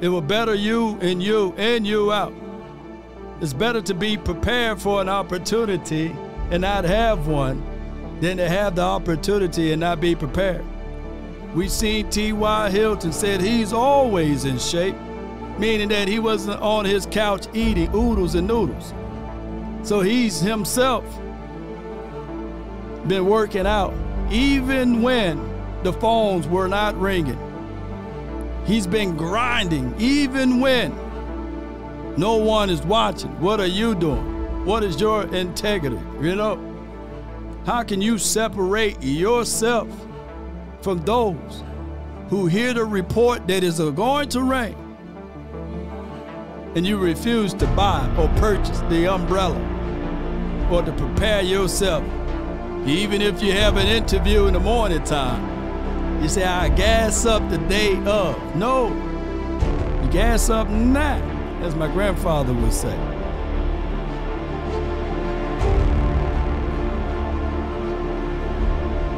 it will better you and you and you out. It's better to be prepared for an opportunity and not have one than to have the opportunity and not be prepared. We seen T.Y. Hilton said he's always in shape, meaning that he wasn't on his couch eating oodles and noodles. So he's himself been working out even when the phones were not ringing. He's been grinding even when no one is watching. What are you doing? What is your integrity? You know? How can you separate yourself from those who hear the report that is going to rain and you refuse to buy or purchase the umbrella or to prepare yourself? Even if you have an interview in the morning time, you say, I gas up the day of. No, you gas up now, as my grandfather would say.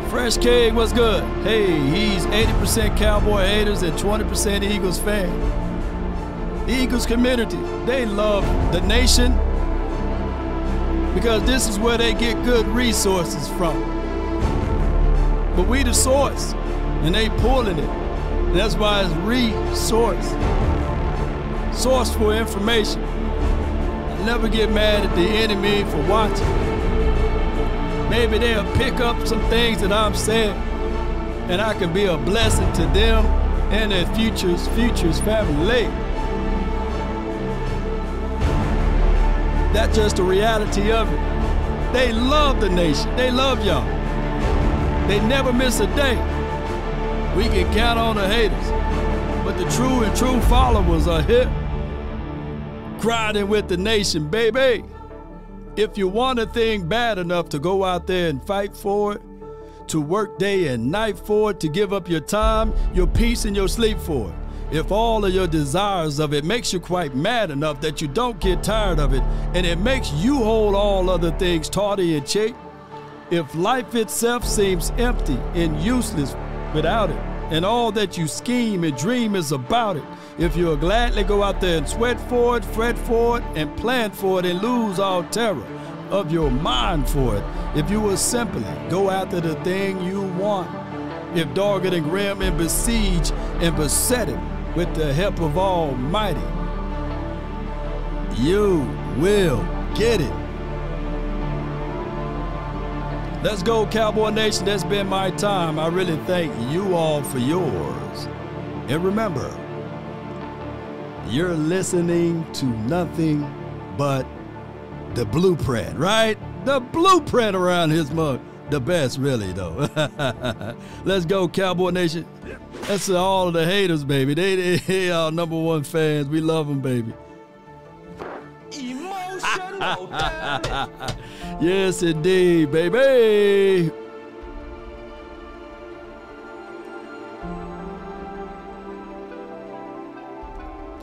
Fresh Cake what's good. Hey, he's 80% Cowboy haters and 20% Eagles fan. Eagles community, they love the nation because this is where they get good resources from. But we the source, and they pulling it. That's why it's resource. Source for information. I never get mad at the enemy for watching. Maybe they'll pick up some things that I'm saying, and I can be a blessing to them and their futures, futures family. That's just the reality of it. They love the nation. They love y'all. They never miss a day. We can count on the haters, but the true and true followers are here, grinding with the nation, baby. If you want a thing bad enough to go out there and fight for it, to work day and night for it, to give up your time, your peace, and your sleep for it, if all of your desires of it makes you quite mad enough that you don't get tired of it, and it makes you hold all other things tawdy and cheap, if life itself seems empty and useless without it, and all that you scheme and dream is about it, if you'll gladly go out there and sweat for it, fret for it, and plan for it, and lose all terror of your mind for it, if you will simply go after the thing you want, if dogged and grim and besiege and beset it with the help of Almighty, you will get it. Let's go, Cowboy Nation. That's been my time. I really thank you all for yours. And remember, you're listening to nothing but the blueprint, right? The blueprint around his mug. The best, really, though. Let's go, Cowboy Nation. That's all of the haters, baby. They, they, they are number one fans. We love them, baby. yes, indeed, baby.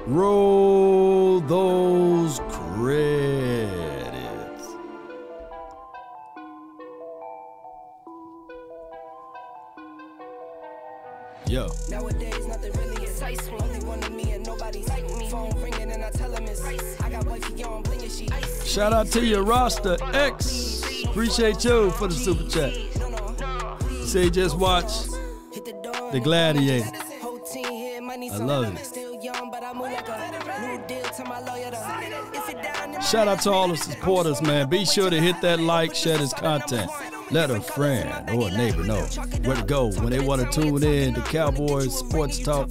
Roll those Shout out to your roster X. Appreciate you for the super chat. Say just watch The Gladiator. I love it. Shout out to all the supporters, man. Be sure to hit that like, share this content. Let a friend or a neighbor know where to go when they want to tune in to Cowboys Sports Talk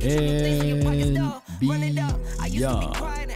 and beyond.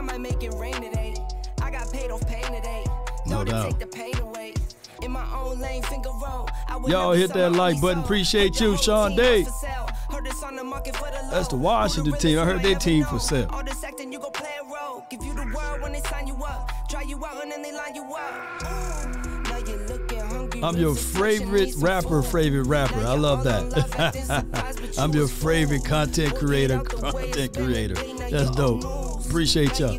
No doubt. Y'all hit that like button. Appreciate you, Sean Day. That's the Washington team. I heard their team for sale. I'm your favorite rapper, favorite rapper. I love that. I'm your favorite content creator, content creator. That's dope. Appreciate y'all.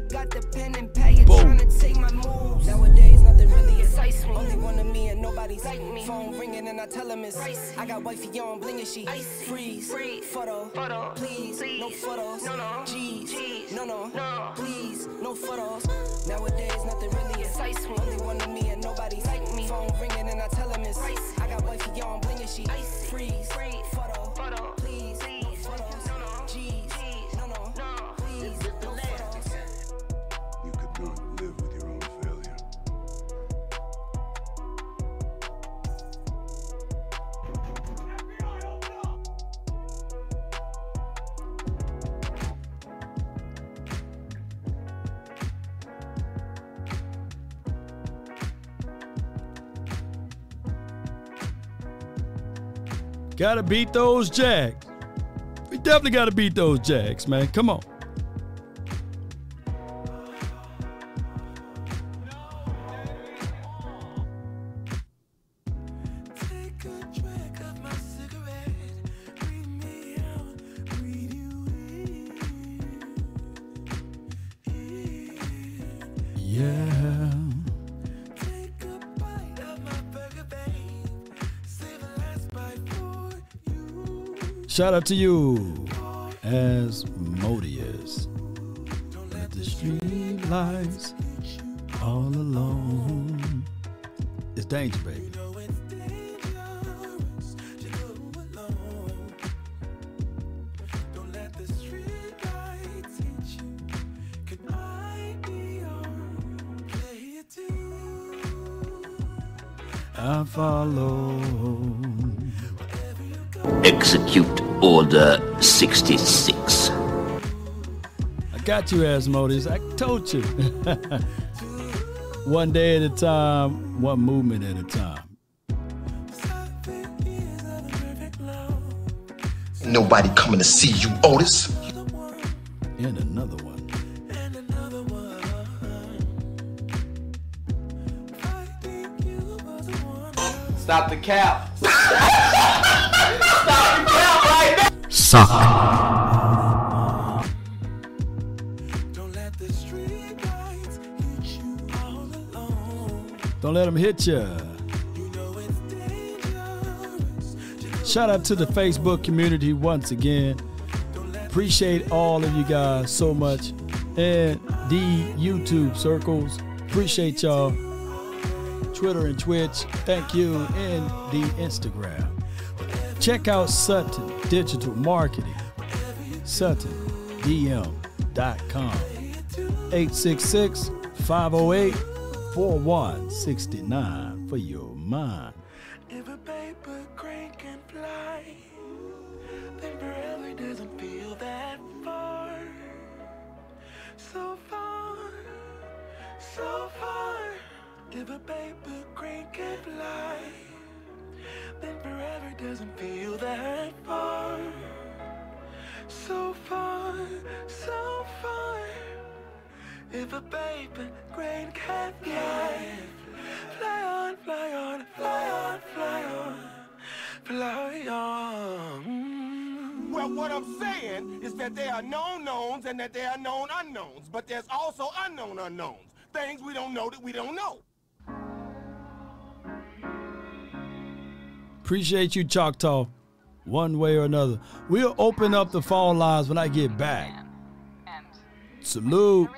Phone ringing and I tell him it's I got wifey on blinging she ice, freeze. Photo photo. please. No photos. No no. G's. No no. No. Please. No photos. Nowadays nothing really excites me only one of me and nobody like me. Phone ringing and I tell him it's I got wifey on blinging she ice, freeze. Photo. Please Gotta beat those Jags. We definitely gotta beat those Jags, man. Come on. Shout out to you, Asmodeus. Let the street lights all alone. It's danger, baby. I follow. Execute Order 66. I got you, Asmodeus. I told you. one day at a time, one movement at a time. Nobody coming to see you, Otis. And another one. Stop the cap. Suck. Don't let them hit you. Shout out to the Facebook community once again. Appreciate all of you guys so much. And the YouTube circles. Appreciate y'all. Twitter and Twitch. Thank you. And the Instagram. Check out Sutton Digital Marketing. SuttonDM.com. 866 508 4169 for your mind. and that there are known unknowns, but there's also unknown unknowns, things we don't know that we don't know. Appreciate you, Choctaw, one way or another. We'll open up the phone lines when I get back. Salute.